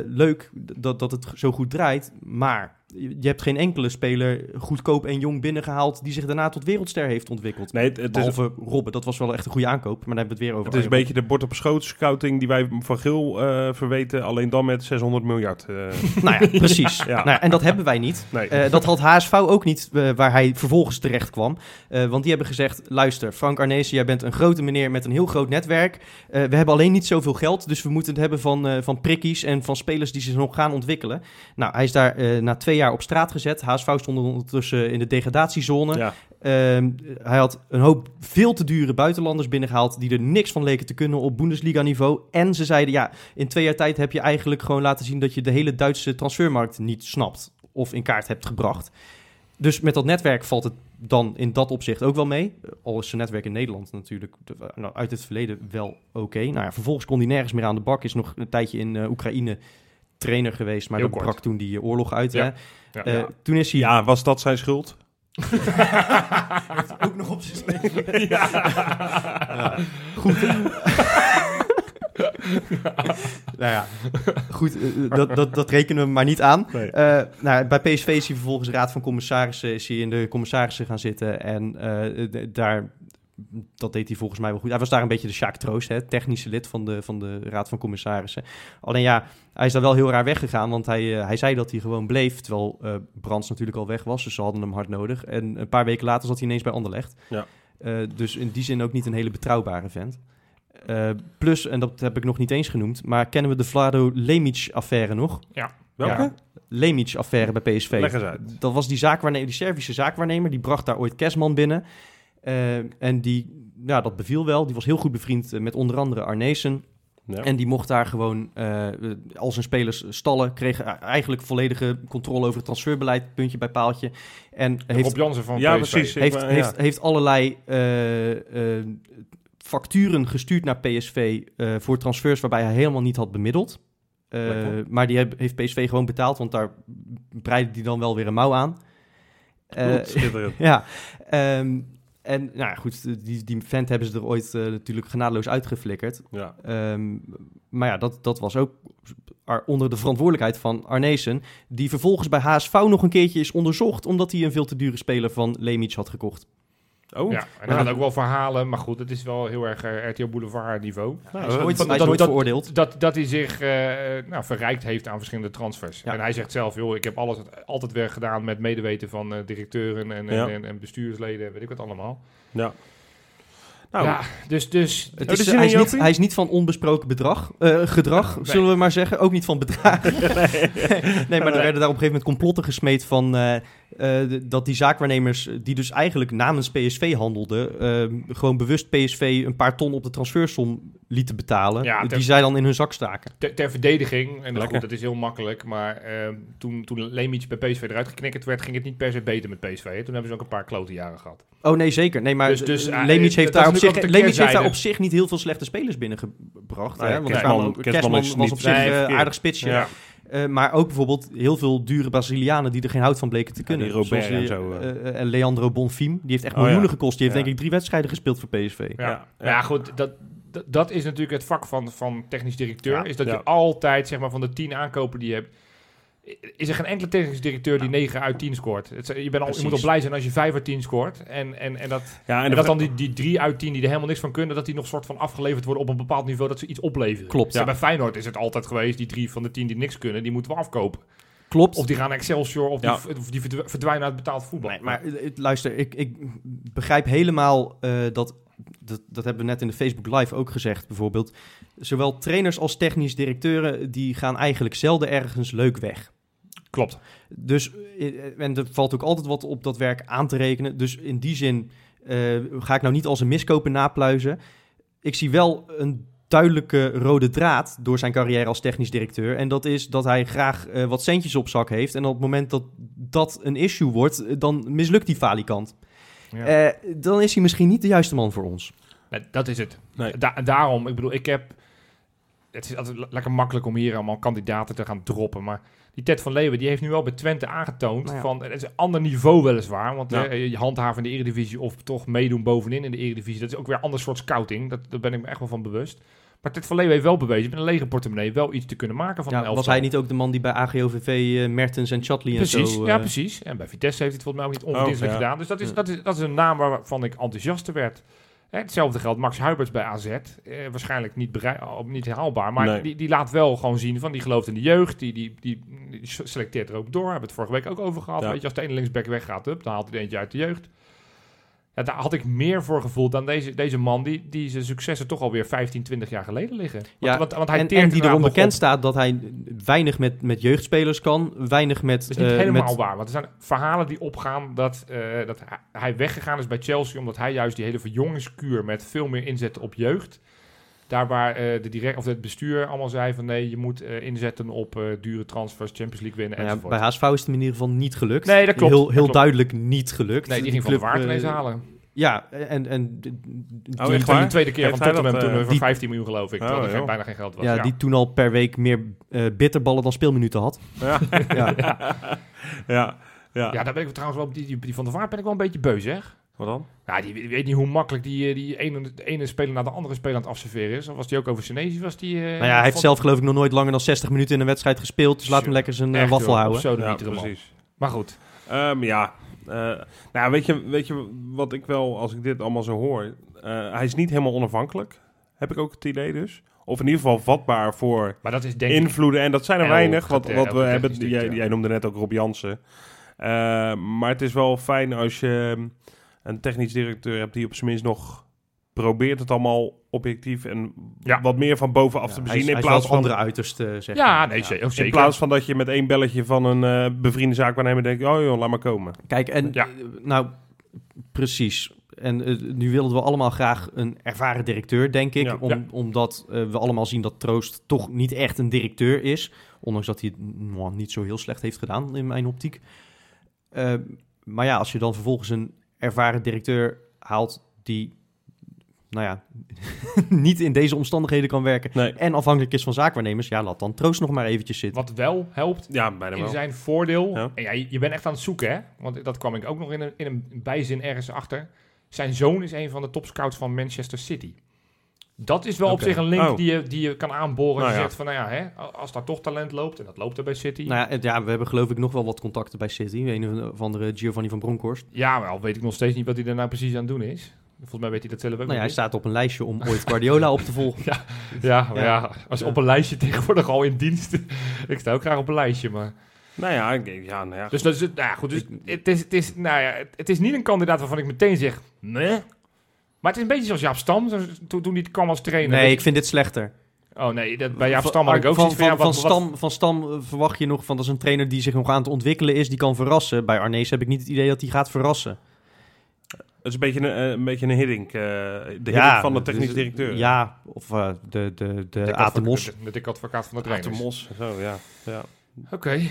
leuk dat, dat het zo goed draait, maar je hebt geen enkele speler goedkoop en jong binnengehaald die zich daarna tot wereldster heeft ontwikkeld. nee, het, het is, Behalve Robben, dat was wel echt een goede aankoop, maar daar hebben we het weer over. het is een beetje de bord op schoot scouting die wij van Geel eh, verweten. Alleen dan met 600 miljard. eh. Nou ja, precies. Ja. Nou, en dat hebben wij niet. nee. Eh, dat had HSV ook niet, waar hij vervolgens terecht kwam. Want die hebben gezegd, luister, Frank Arnezen, jij bent een grote meneer met een heel groot netwerk. We hebben alleen niet zoveel geld, dus we moeten het hebben van, van prikkies en van spelers die zich nog gaan ontwikkelen. Nou, hij is daar na twee jaar op straat gezet. HSV stond ondertussen in de degradatiezone. ja. Ehm, hij had een hoop veel te dure buitenlanders binnengehaald die er niks van leken te kunnen op Bundesliga-niveau. En ze zeiden, ja, in twee jaar tijd heb je eigenlijk gewoon laten zien dat je de hele Duitse transfermarkt niet snapt of in kaart hebt gebracht. Dus met dat netwerk valt het dan in dat opzicht ook wel mee. Al is zijn netwerk in Nederland natuurlijk nou, uit het verleden wel oké. Nou ja, vervolgens kon hij nergens meer aan de bak. Is nog een tijdje in eh, Oekraïne trainer geweest, maar Heel dat kort. brak toen die eh, oorlog uit. Ja. Hè? Ja. Eh, Toen is hij ja, was dat zijn schuld? ook nog op zijn Ja. Goed. nou ja, goed, eh, dat, dat, dat rekenen we maar niet aan. Nee. Eh, nou, bij PSV is hij vervolgens raad van commissarissen is hij in de commissarissen gaan zitten. En eh, daar dat deed hij volgens mij wel goed. Hij was daar een beetje de Sjaak Troost, hè, technische lid van de, van de Raad van Commissarissen. Alleen ja, hij is daar wel heel raar weggegaan, want hij, eh, hij zei dat hij gewoon bleef, terwijl eh Brands natuurlijk al weg was, dus ze hadden hem hard nodig. En een paar weken later zat hij ineens bij Anderlecht. Ja. Eh, dus in die zin ook niet een hele betrouwbare vent. Eh, plus, en dat heb ik nog niet eens genoemd, maar kennen we de Vlado Lemic-affaire nog? Welke? Ja. Lemic-affaire bij PSV. Leg eens uit. Dat was die, zaakwaarnemer, die Servische zaakwaarnemer. Die bracht daar ooit Kersman binnen. Eh, en die, ja, dat beviel wel. Die was heel goed bevriend eh, met onder andere Arnezen. Ja. En die mocht daar gewoon eh, al zijn spelers stallen. Kreeg eigenlijk volledige controle over het transferbeleid. Puntje bij paaltje. En heeft, Rob Jansen van Ja, PSV. precies. Heeft, heeft, ja. heeft allerlei facturen gestuurd naar PSV eh, voor transfers waarbij hij helemaal niet had bemiddeld. Eh, maar die heb- heeft PSV gewoon betaald, want daar breidde hij dan wel weer een mouw aan. Eh, Goed, schitterend. ja, ehm, en nou ja, goed, die, die vent hebben ze er ooit eh, natuurlijk genadeloos uitgeflikkerd. Ja. Ehm, maar ja, dat, dat was ook onder de verantwoordelijkheid van Arnezen, die vervolgens bij HSV nog een keertje is onderzocht, omdat hij een veel te dure speler van Lemic had gekocht. Oh, Ja, en er gaan ook wel verhalen, maar goed, het is wel heel erg eh, RTL Boulevard niveau. nou, hij is dat- nooit, dat- hij is dat- nooit dat- veroordeeld. Dat, dat hij zich eh, nou, verrijkt heeft aan verschillende transfers. Ja. En hij zegt zelf, joh, ik heb alles altijd weer gedaan met medeweten van eh, directeuren en, en, en, en bestuursleden, weet ik wat allemaal. ja. Nou, ja, dus, dus Het Oh, dus in hij, is niet, hij is niet van onbesproken bedrag, eh, gedrag, Nee. zullen we maar zeggen. Ook niet van bedragen. nee, maar er werden daar op een gegeven moment complotten gesmeed van eh, eh, dat die zaakwaarnemers, die dus eigenlijk namens PSV handelden, eh, gewoon bewust PSV een paar ton op de transfersom lieten betalen, Ja, die zij dan in hun zak staken. ter, ter verdediging, en dat, goed, dat is heel makkelijk, maar eh, toen, toen Lemic bij PSV eruit geknikkerd werd, ging het niet per se beter met PSV. hè. Toen hebben ze ook een paar klote jaren gehad. Oh nee, zeker. Nee, maar Dus- dus, eh, eh, Lemic heeft, daar op zich, Lemic heeft daar op zich niet heel veel slechte spelers binnengebracht. Nee, hè? Want er Kerstman- was niet- op zich eh, aardig spitsje. Ja. Eh, maar ook bijvoorbeeld heel veel dure Brazilianen die er geen hout van bleken te kunnen. die Robert Zoals die, en zo, en Leandro Bonfim, die heeft echt Oh, miljoenen ja. gekost. Die heeft Ja. denk ik drie wedstrijden gespeeld voor PSV. Ja, ja. goed, dat, dat, is natuurlijk het vak van, van technisch directeur. Ja, is dat ja. je altijd, zeg maar, van de tien aankopen die je hebt... Is er geen enkele technisch directeur die 9 uit 10 scoort? Het, je, bent al, je moet al blij zijn als je 5 uit 10 scoort. En, en, en dat, ja, en dat dan die, die 3 uit 10 die er helemaal niks van kunnen... dat die nog soort van afgeleverd worden op een bepaald niveau... dat ze iets opleveren. Klopt. Ja. Bij Feyenoord is het altijd geweest... die drie van de 10 die niks kunnen, die moeten we afkopen. Klopt. Of die gaan naar Excelsior... of die, of die verdw- verdwijnen uit betaald voetbal. Nee, maar eh, luister, ik, ik begrijp helemaal eh, dat, dat... Dat hebben we net in de Facebook Live ook gezegd, bijvoorbeeld. Zowel trainers als technisch directeuren... die gaan eigenlijk zelden ergens leuk weg. Klopt. Dus, eh, en er valt ook altijd wat op dat werk aan te rekenen. Dus in die zin eh, ga ik nou niet als een miskoper napluizen. Ik zie wel een duidelijke rode draad door zijn carrière als technisch directeur. En dat is dat hij graag eh, wat centjes op zak heeft. En op het moment dat dat een issue wordt, dan mislukt die falikant. Ja. Eh, dan is hij misschien niet de juiste man voor ons. Nee, dat is het. Nee. Da- daarom, ik bedoel, ik heb... Het is altijd le- lekker makkelijk om hier allemaal kandidaten te gaan droppen. Maar die Ted van Leeuwen, die heeft nu wel bij Twente aangetoond... Nou ja. van, het is een ander niveau weliswaar. Want Ja. eh, je handhaven in de Eredivisie of toch meedoen bovenin in de Eredivisie... dat is ook weer een ander soort scouting. Dat, daar ben ik me echt wel van bewust. Maar Ted van Leeuwen heeft wel bewezen met een lege portemonnee... wel iets te kunnen maken van een Ja, elftal. was hij niet ook de man die bij AGOVV eh, Mertens en Chatley en Precies, zo... eh, ja precies. En bij Vitesse heeft hij het volgens mij ook niet onverdienstelijk Oh, ja. gedaan. Dus dat is, Ja. dat, is, dat is een naam waarvan ik enthousiast werd. Hè, hetzelfde geldt Max Huiberts bij AZ. Eh, waarschijnlijk niet, oh, niet haalbaar. Maar Nee. die, die laat wel gewoon zien van die gelooft in de jeugd. Die, die, die, die selecteert er ook door. Hebben we het vorige week ook over gehad. Ja. Weet je, als de ene linksback weggaat, up, dan haalt hij er eentje uit de jeugd. Ja, daar had ik meer voor gevoeld dan deze, deze man die, die zijn successen toch alweer 15, 20 jaar geleden liggen. Want, Ja, want, want hij en, die erom nog bekend op. staat dat hij weinig met, met jeugdspelers kan, weinig met... Dat is niet eh, helemaal met- waar. Want er zijn verhalen die opgaan dat, eh, dat hij- weggegaan is bij Chelsea. Omdat hij juist die hele verjongingskuur met veel meer inzetten op jeugd. Daar waar eh, de direct, of het bestuur allemaal zei van nee, je moet eh, inzetten op eh, dure transfers, Champions League winnen Nou ja, enzovoort. bij HSV is het in ieder geval niet gelukt. Nee, dat klopt. Heel, Dat heel klopt. duidelijk niet gelukt. nee, die ging van de waard ineens halen. Ja, en... en die, Oh, de tweede keer Heeft van Tottenham dat, toen voor die- 15 miljoen geloof ik. Terwijl Oh, er bijna geen geld was. ja, Ja, die toen al per week meer eh, bitterballen dan speelminuten had. Ja. Ja. ja. Ja. ja, daar ben ik trouwens wel op. Die, die, die van de Vaart ben ik wel een beetje beu, zeg. Wat dan? Ja, die, die weet niet hoe makkelijk die, eh, die ene, de ene speler naar de andere speler aan het afserveren is. Of was die ook over Senesi? Was die, eh, Nou ja, hij heeft zelf geloof ik nog nooit langer dan 60 minuten in een wedstrijd gespeeld. Dus laat hem lekker zijn eh, Echt, waffel joh, houden. Zo Ja, precies. Maar goed. Ehm, ja, Eh, nou, weet je, weet je wat ik wel, als ik dit allemaal zo hoor, eh, hij is niet helemaal onafhankelijk. Heb ik ook het idee dus. Of in ieder geval vatbaar voor Maar dat is denk invloeden. En dat zijn er weinig. Want, wat we hebben, jij, jij noemde net ook Rob Jansen. Eh, maar het is wel fijn als je um, een technisch directeur hebt die op zijn minst nog probeert het allemaal objectief en Ja. wat meer van bovenaf Ja, te hij bezien. is- in, hij is wel plaats van, andere uiterste, zeg Ja, maar. nee, ze- in zeker. plaats van dat je met één belletje van een eh bevriende zaakwaarnemer denkt, oh joh, laat maar komen. Kijk, en Ja. eh, nou, precies. En eh, nu willen we allemaal graag een ervaren directeur, denk ik. Ja. Om, Ja. Omdat we allemaal zien dat Troost toch niet echt een directeur is. Ondanks dat hij het nou, niet zo heel slecht heeft gedaan, in mijn optiek. Eh, maar ja, als je dan vervolgens een ervaren directeur haalt die, nou ja, niet in deze omstandigheden kan werken. Nee, En afhankelijk is van zaakwaarnemers, ja, laat dan Troost nog maar eventjes zitten. Wat wel helpt, ja, bijna in wel. zijn voordeel. Ja. En ja, je je bent echt aan het zoeken, hè? Want dat kwam ik ook nog in een, in een bijzin ergens achter. Zijn zoon is een van de topscouts van Manchester City. Dat is wel op zich een link Oh. die, je, die je kan aanboren. Als Nou je ja. zegt van, nou ja, hè, als daar toch talent loopt, en dat loopt er bij City. Nou ja, het- ja, we hebben geloof ik nog wel wat contacten bij City. Een of andere Giovanni van Bronckhorst. Ja, maar al weet ik nog steeds niet wat hij er nou precies aan het doen is. Volgens mij weet hij dat zelf ook Nou ja, hij staat op een lijstje om ooit Guardiola op te volgen. Ja, maar Ja. ja. als Ja. op een lijstje tegenwoordig al in dienst. ik sta ook graag op een lijstje, maar... Nou ja, ik- ja, nou ja. Dus, dat is, het- nou ja, goed, dus het, is, het, is, nou ja, het is niet een kandidaat waarvan ik meteen zeg, nee. Maar het is een beetje zoals Jaap Stam, zo- toen, toen hij kwam als trainer. Nee, ik vind dit slechter. Oh nee, dat, bij Jaap Stam had ik ook van, van, van, ja, van, wat- wat- Stam, van Stam eh, verwacht je nog van dat is een trainer die zich nog aan het ontwikkelen is, die kan verrassen. Bij Arnees heb ik niet het idee dat hij gaat verrassen. Het is een beetje een, eh, een, beetje een hiddink. eh, de hiddink van de technisch dus- directeur. Ja, of eh, de, de, de de advoca- Mos. De, de dikke advocaat van de de trainers. Mos. Zo, ja. ja. Oké. ja.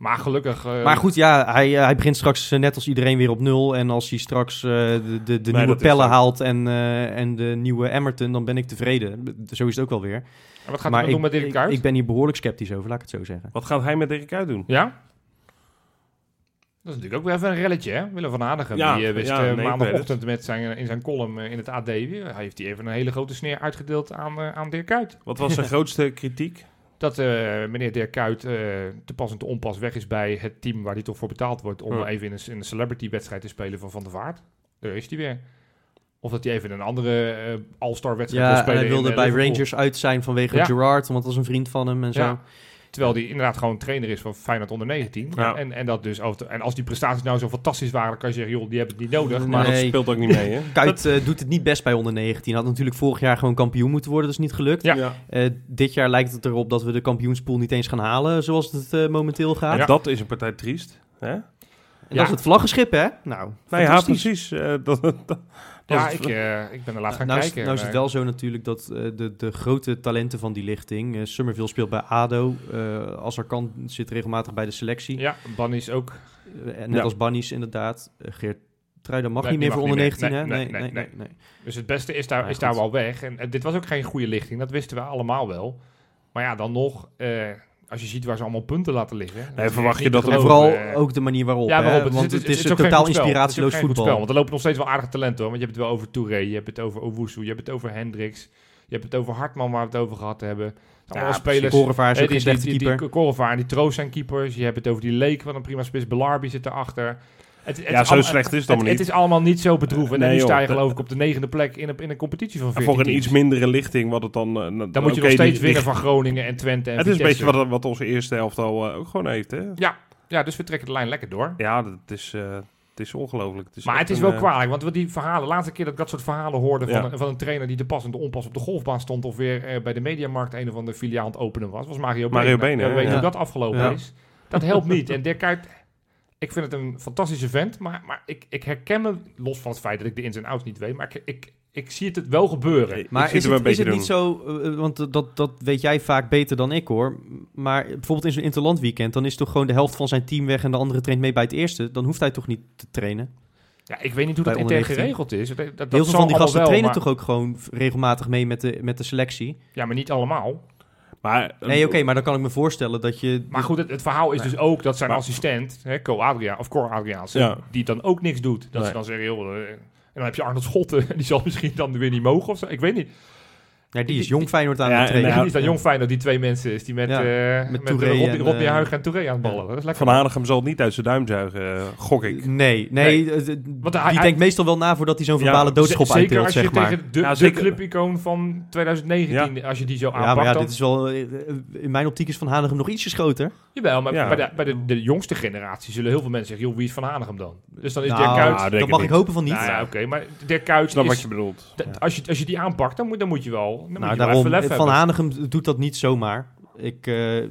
Maar gelukkig... eh, Maar goed, ja, hij, eh, hij begint straks eh, net als iedereen weer op nul. En als hij straks eh, de, de, de Nee, nieuwe dat is Pelle zo. haalt en, eh, en de nieuwe Emmerton, dan ben ik tevreden. Zo is het ook wel weer. en wat gaat maar hij dan doen met ik, Dirk ik, Kuyt? ik ben hier behoorlijk sceptisch over, laat ik het zo zeggen. Wat gaat hij met Dirk uit doen? Ja? Dat is natuurlijk ook weer even een relletje, hè? Willem van Hanegem, Ja, die wist ja, nee, ik weet maandagochtend met zijn, in zijn column in het AD... weer- Hij heeft die even een hele grote sneer uitgedeeld aan, aan Dirk Kuyt. Wat was zijn grootste kritiek? Dat eh, meneer Dirk Kuyt eh, te pas en te onpas weg is bij het team waar hij toch voor betaald wordt... om Ja. even in een, in een celebrity-wedstrijd te spelen van Van der Vaart. Daar is hij weer. Of dat hij even in een andere eh, All-Star wedstrijd wil Ja, spelen. hij wilde in, bij Liverpool. Rangers uit zijn vanwege Ja. Gerard, want dat was een vriend van hem en zo. Terwijl hij inderdaad gewoon trainer is van Feyenoord onder 19. Ja. En, en, dat dus over, en als die prestaties nou zo fantastisch waren, dan kan je zeggen, joh, die hebben het niet nodig. Nee. Maar dat speelt ook niet mee, hè? Kuit eh, doet het niet best bij onder 19. Had natuurlijk vorig jaar gewoon kampioen moeten worden, dat is niet gelukt. Ja. Eh, dit jaar lijkt het erop dat we de kampioenspool niet eens gaan halen, zoals het eh, momenteel gaat. Ja. Dat is een partij triest. Hè? En Ja. dat is het vlaggenschip, hè? Nou, Nou ja, precies. eh, dat ja, is ik, eh, ik ben er laatst gaan nou, is- kijken. nou is het wel zo natuurlijk dat eh, de, de grote talenten van die lichting... eh Summerville speelt bij ADO. als er kan, zit regelmatig bij de selectie. Ja, Ban is ook. Net Ja. als Bannies inderdaad. Geert Truiden mag Nee, niet meer mag voor onder niet 19, meer. hè? Nee, Nee, nee, nee, nee, nee. nee. Dus het beste is daar, Ja, is daar wel weg. En dit was ook geen goede lichting, dat wisten we allemaal wel. Maar ja, dan nog, als je ziet waar ze allemaal punten laten liggen. is verwacht het je dat En vooral eh, ook de manier waarop. Ja, waarop. Want het, is, totaal goed spel. Het is ook inspiratieloos geen goed voetbal. spel, Want er lopen nog steeds wel aardige talenten hoor. Want je hebt het wel over Touré, je hebt het over Owusu, je hebt het over Hendricks. Je hebt het over Hartman waar we het over gehad hebben. Het Ja, allemaal spelers. Korevaar is Eh, slechte die, keeper. die en die Troost zijn keepers. Je hebt het over die Leek, wat een prima spits. Belarbi zit erachter. Het, het ja, is zo allemaal- slecht is het Het, allemaal het niet. is allemaal niet zo bedroevend. Nee, en nu sta je geloof ik op de negende plek in een, in een competitie van En 14 voor een iets mindere lichting, wat het dan... eh, nou, Dan moet je nog steeds winnen van Groningen en Twente en Het is een beetje wat, wat onze eerste helft al eh, ook gewoon heeft, hè? Ja, ja, dus we trekken de lijn lekker door. Ja, dat is, eh, het is ongelooflijk. Het maar het is een, wel kwalijk, want we die verhalen, laatste keer dat ik dat soort verhalen hoorde van, Ja. een, van een trainer die te pas en te onpas op de golfbaan stond of weer bij de Mediamarkt een of andere filiaal aan het openen was, was Mario Been. Mario Been, Ja, hè? we weten Ja. hoe dat afgelopen Ja. is. Dat helpt niet. En Dirk Kuyt, ik vind het een fantastische vent, maar, maar ik, ik herken me, los van het feit dat ik de ins en outs niet weet, maar ik, ik, ik zie het, het wel gebeuren. Maar is het, een is het niet zo, eh, eh, want dat, dat weet jij vaak beter dan ik hoor. Maar bijvoorbeeld in zo'n interland weekend, dan is toch gewoon de helft van zijn team weg en de andere traint mee bij het eerste. Dan hoeft hij toch niet te trainen. Ja, ik weet niet hoe dat intern 19. geregeld is. Dat, dat, Heel veel van die gasten wel, trainen maar- toch ook gewoon regelmatig mee met de, met de selectie. Ja, maar niet allemaal. Maar, Nee, oké, maar dan kan ik me voorstellen dat je... Maar goed, het, het verhaal is Nee. dus ook dat zijn Maar- assistent, hè, Co Adriaan of Cor Ja. die dan ook niks doet. Dat ze dan zeggen, joh, eh, en dan heb je Arnold Schotten, die zal misschien dan weer niet mogen of zo. Ik weet niet. Ja, die is jong Feyenoord aan Ja, het trainen. en Ja, hij- die is dan jong fijn dat die twee mensen is die met, Ja, eh met met, Touré eh, Rodney, en, eh, Huig en Touré aan het ballen. Dat is lekker. Van Hanegem zal het niet uit zijn duim zuigen, eh, gok ik. Nee, nee. eh, d- Want hij- die hij- denkt meestal wel na voordat hij zo'n Ja, verbale doodschop Z- Zeker uitdeelt, als je zeg maar. tegen de, Ja, de zeker. clubicoon van 2019, als je die zo Ja, aanpakt, maar ja, dit is wel... eh, In mijn optiek is Van Hanegem nog ietsjes groter. Jawel, maar Ja. bij, de, bij de, de jongste generatie zullen heel veel mensen zeggen, joh, wie is Van Hanegem dan? Dus dan is Nou, Dirk Kuyt... dat mag ik hopen van niet. Nou ja, oké, maar Dirk Kuyt is... wat je bedoelt. als, je, als je die aanpakt, dan moet, dan moet je wel, dan nou, wel daarom, Van hebben. Hanegem doet dat niet zomaar. Ik, eh, eh,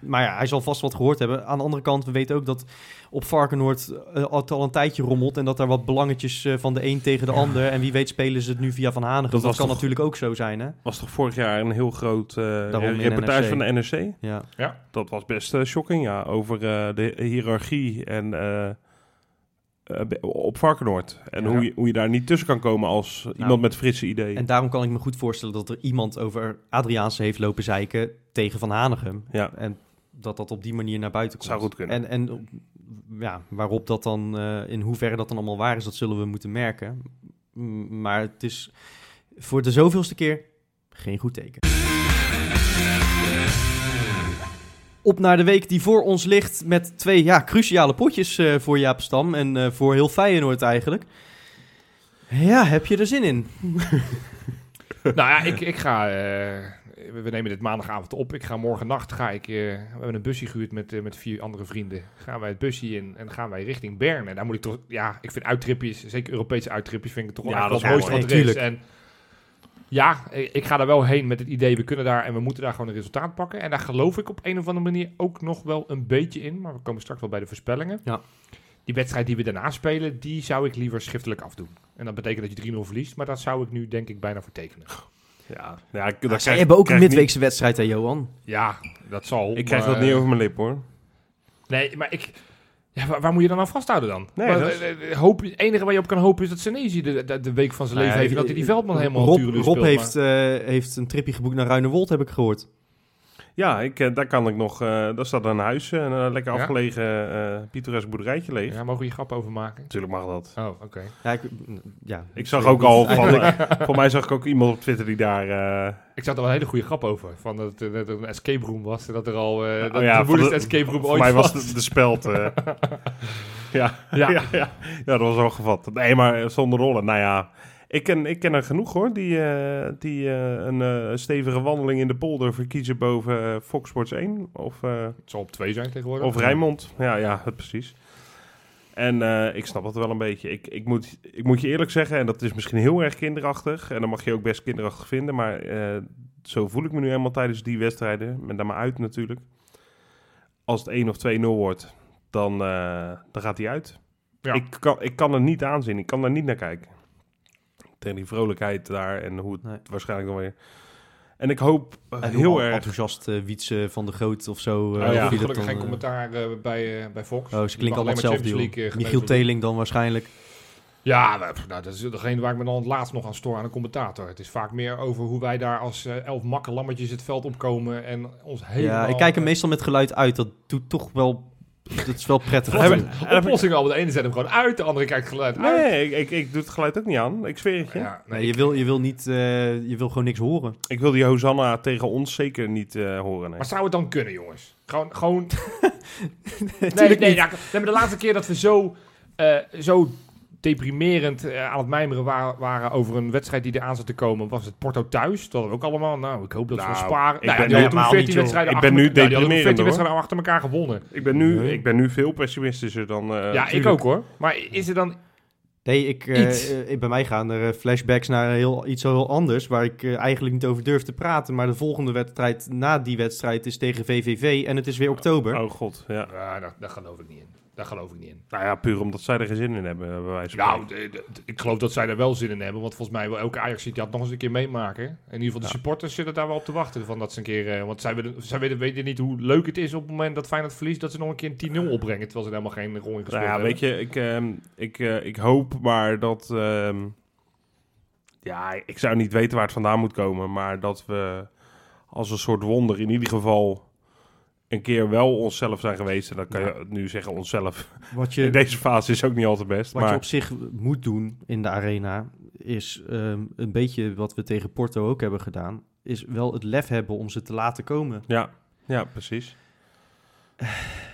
maar ja, hij zal vast wat gehoord hebben. Aan de andere kant, we weten ook dat op Varkenoord eh, het al een tijdje rommelt... en dat er wat belangetjes van de een tegen de ander... en wie weet spelen ze het nu via Van Hanegem. Dat kan toch- natuurlijk ook zo zijn, hè? Was toch vorig jaar een heel groot eh, reportage van de NRC? Ja. Dat was best eh, shocking, ja. Over eh, de hiërarchie en op Varkenoord. En Ja. hoe, je, hoe je daar niet tussen kan komen als iemand met frisse ideeën. En daarom kan ik me goed voorstellen dat er iemand over Adriaanse heeft lopen zeiken tegen Van Hanegem. Ja. En dat dat op die manier naar buiten komt. Zou goed kunnen. En, en ja, waarop dat dan, eh, in hoeverre dat dan allemaal waar is, dat zullen we moeten merken. Maar het is voor de zoveelste keer geen goed teken. Op naar de week die voor ons ligt met twee ja, cruciale potjes eh, voor Jaap Stam en eh, voor heel Feyenoord eigenlijk. Ja, heb je er zin in? nou ja, ik, ik ga... eh, we nemen dit maandagavond op. Ik ga morgen nacht, ga ik, eh, we hebben een busje gehuurd met, met vier andere vrienden. Gaan wij het busje in en gaan wij richting Bern. En daar moet ik toch, ja, ik vind uittripjes, zeker Europese uittripjes, vind ik toch wel Ja, dat wel het is mooiste mooi. wat er is. En ja, ik ga daar wel heen met het idee, we kunnen daar en we moeten daar gewoon een resultaat pakken. En daar geloof ik op een of andere manier ook nog wel een beetje in. Maar we komen straks wel bij de voorspellingen. Ja. Die wedstrijd die we daarna spelen, die zou ik liever schriftelijk afdoen. En dat betekent dat je 3-0 verliest, maar dat zou ik nu denk ik bijna voor tekenen. ja, ja, ik, Ja, dat zij krijg- hebben ook een midweekse wedstrijd, hè, Johan? Ja, dat zal. Ik krijg maar, dat niet eh, over mijn lip, hoor. Nee, maar ik... Ja, waar, waar moet je dan aan vasthouden dan? Nee, Maar, dat is- eh, eh, hoop, het enige waar je op kan hopen is dat Senezi de, de, de week van zijn leven heeft. Dat hij die Veldman helemaal Rob, Rob speelt, heeft, eh, heeft een tripje geboekt naar Ruinewold, heb ik gehoord. Ja, ik, eh, daar kan ik nog... eh daar staat een huis, eh, een lekker Ja? afgelegen eh pittoresk boerderijtje leeg. Ja, mogen we hier grap over maken? Natuurlijk mag dat. Oh, oké. Ja, ik, ja, Ik zag ook al... Van, Eigenlijk- voor mij zag ik ook iemand op Twitter die daar... eh, Ik zat er wel een hele goede grap over. Van dat het een escape room was. En dat er al... eh dat oh ja, de moeilijkste escape room voor ooit mij was was. de, de speld... ja, Ja. ja. Ja, ja, dat was wel gevat. Nee, maar zonder rollen. Nou ja, ik ken, ik ken er genoeg hoor. Die, eh, die eh, een eh, stevige wandeling in de polder verkiezen boven Fox Sports 1. Of, Het zal op twee zijn tegenwoordig. of Rijnmond. Ja, ja, precies. En ik snap dat wel een beetje. Ik, ik, moet, ik moet je eerlijk zeggen, en dat is misschien heel erg kinderachtig. En dan mag je ook best kinderachtig vinden. Maar zo voel ik me nu helemaal tijdens die wedstrijden. Met naar me uit natuurlijk. Als het 1 of 2-0 wordt, dan, dan gaat hij uit. Ja. Ik, kan, ik kan er niet aanzien. Ik kan daar niet naar kijken. Tegen die vrolijkheid daar en hoe het Nee. waarschijnlijk dan weer... En ik hoop eh, En heel erg... enthousiast eh, Wietse van de Groot of zo. eh, Oh, ja. gelukkig dan, geen commentaar bij, bij Fox. Oh, ze klinken allemaal hetzelfde, Michiel Teling dan waarschijnlijk. Ja, nou, dat is degene waar ik me dan het laatst nog aan stoor aan een commentator. Het is vaak meer over hoe wij daar als eh, elf makkelammetjes het veld opkomen en ons helemaal... Ja, ik kijk er meestal met geluid uit. Dat doet toch wel... Dat is wel prettig. Een oplossing al. De ene zet hem gewoon uit, de andere kijkt geluid uit. Nee, ik, ik, ik doe het geluid ook niet aan. Ik zweer het je. Ja, nee, Nee, je, wil, je wil niet... eh, je wil gewoon niks horen. Ik wil die Hosanna tegen ons zeker niet eh, horen. Nee. Maar zou het dan kunnen, jongens? Gewoon... gewoon... nee, nee, ja, nee, maar de laatste keer dat we zo, eh, zo deprimerend eh, aan het mijmeren wa- waren over een wedstrijd die eraan zat te komen, was het Porto thuis. Dat hadden we ook allemaal, nou, ik hoop dat Nou, we sparen. ik Nou, ja, ben toen helemaal 14 niet, joh. wedstrijden Ik ben achter nu elkaar- nou, die hadden toen 14 deprimerend, wedstrijden achter elkaar gewonnen. Ik ben, nu, Nee. ik ben nu veel pessimistischer dan... eh, ja, ik ook hoor. Maar is er dan... Nee, ik, Iets. bij mij gaan er flashbacks naar heel, iets heel anders... waar ik eh, eigenlijk niet over durf te praten. Maar de volgende wedstrijd na die wedstrijd is tegen VVV... en het is weer oktober. Oh god, ja. Ja, daar, daar geloof ik niet in. Daar geloof ik niet in. Nou ja, puur omdat zij er geen zin in hebben, bij wijze van Nou, spreken. de- de- ik geloof dat zij er wel zin in hebben. Want volgens mij wil elke Ajax die had nog eens een keer meemaken. In ieder geval de Ja. supporters zitten daar wel op te wachten. Van dat ze een keer, eh, want zij, willen, zij weten, weten niet hoe leuk het is op het moment dat Feyenoord verliest. Dat ze nog een keer een 10-0 opbrengen. Terwijl ze helemaal geen rol in gespeeld Nou ja, hebben. weet je, ik, ehm, ik, eh, ik hoop maar dat... ehm, ja, ik zou niet weten waar het vandaan moet komen, maar dat we als een soort wonder in ieder geval een keer wel onszelf zijn geweest. En dan kan je nu zeggen onszelf. Wat In je, deze fase is ook niet altijd best. wat je Maar op zich moet doen in de arena is ehm, een beetje wat we tegen Porto ook hebben gedaan. Is wel het lef hebben om ze te laten komen. ja, ja, precies.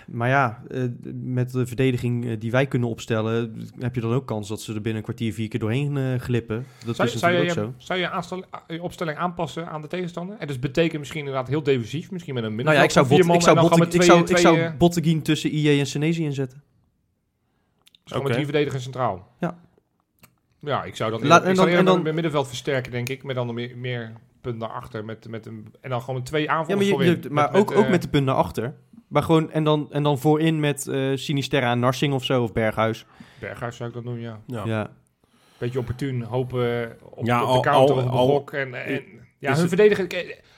Maar ja, eh, met de verdediging eh, die wij kunnen opstellen, heb je dan ook kans dat ze er binnen een kwartier vier keer doorheen eh, glippen. Dat Zou, is je- je, natuurlijk ook zo. zou je aanstel- je opstelling aanpassen aan de tegenstander? En dus betekent misschien inderdaad heel defensief, misschien met een Nou ja, ik middenveld zou, bot, ik man zou, ik twee- zou, ik twee, zou Botteguin tussen IE en Senesi inzetten. Gewoon met Oké. drie verdedigers centraal. Ja. Ja, ik zou dan, Laat- ik en dan- en dan- met mijn middenveld versterken, denk ik. Met dan meer, meer punt naar achter. Met, met een, en dan gewoon met twee Ja, aanvallers maar, je- voorin. je- maar Met- ook, met, ook met de punt naar achter. Maar gewoon, en dan, en dan voorin met eh Sinisterra en Narsing of zo, of Berghuis. Berghuis zou ik dat doen, ja. Ja. Ja. Beetje opportun, hopen op, Ja, op al- de counter, al- op de al- blok. En, en, ja, hun het- verdedigen...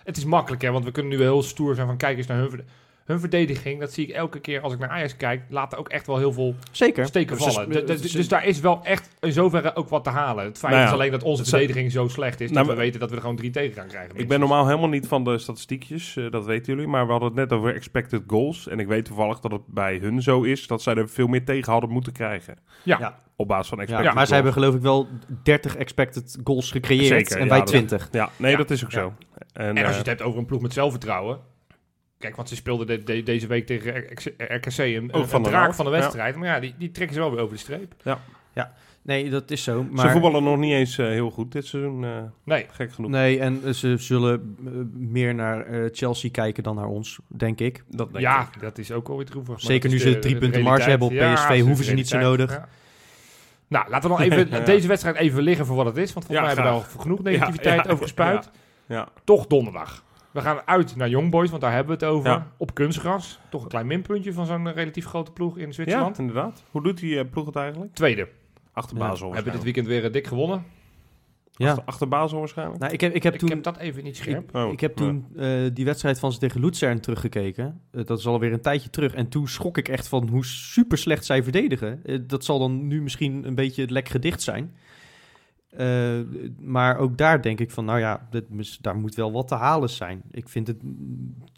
Het is makkelijk, hè, want we kunnen nu wel heel stoer zijn van... Kijk eens naar hun, hun verdediging. Dat zie ik elke keer als ik naar Ajax kijk. Laat ook echt wel heel veel Zeker. steken vallen. Dus, dus, dus daar is wel echt in zoverre ook wat te halen. Het feit Nou ja, is alleen dat onze verdediging zo slecht is... Nou, dat we maar- weten dat we er gewoon drie tegen gaan krijgen. Ik ben normaal helemaal niet van de statistiekjes, eh, dat weten jullie. Maar we hadden het net over expected goals. En ik weet toevallig dat het bij hun zo is dat zij er veel meer tegen hadden moeten krijgen. Ja. Ja. Op basis van Ja, expected maar ze goals. hebben geloof ik wel 30 expected goals gecreëerd Zeker, en ja, wij dat- 20. Ja, nee, Ja, dat is ook ja. zo. En, En als je eh, het hebt over een ploeg met zelfvertrouwen. Kijk, want ze speelden de- de- deze week tegen RKC, een, Ook van een draak van de ja. wedstrijd. Maar ja, die, die trekken ze wel weer over de streep. Nee, dat is zo. Ze Maar, voetballen nog niet eens eh, heel goed dit seizoen, eh, Nee, gek genoeg. nee, en eh, ze zullen meer naar eh, Chelsea kijken dan naar ons, denk ik. Dat denk ja, ik. dat is ook alweer droevig. Zeker nu ze drie de punten marge hebben op PSV, hoeven ze niet zo nodig. ja. Nou, laten we dan even Ja. deze wedstrijd even liggen voor wat het is. Want volgens Ja, mij hebben we al genoeg negativiteit Ja, ja, over gespuit. Ja. Toch donderdag. We gaan uit naar Young Boys, want daar hebben we het over. Ja. Op kunstgras. Toch een klein minpuntje van zo'n eh, relatief grote ploeg in ja, Zwitserland. inderdaad. Hoe doet die eh, ploeg het eigenlijk? Tweede. Achter Ja. Basel We hebben dit weekend weer eh, dik gewonnen. Ja. Achter, achter Basel waarschijnlijk? Nou, ik heb, ik heb Ik toen, heb dat even niet scherp. Oh, ik heb ja. toen eh, die wedstrijd van ze tegen Luzern teruggekeken. Dat is alweer een tijdje terug. En toen schrok ik echt van hoe super slecht zij verdedigen. Dat zal dan nu misschien een beetje het lek gedicht zijn. Eh, maar ook daar denk ik van, nou ja, dit, daar moet wel wat te halen zijn. Ik vind het,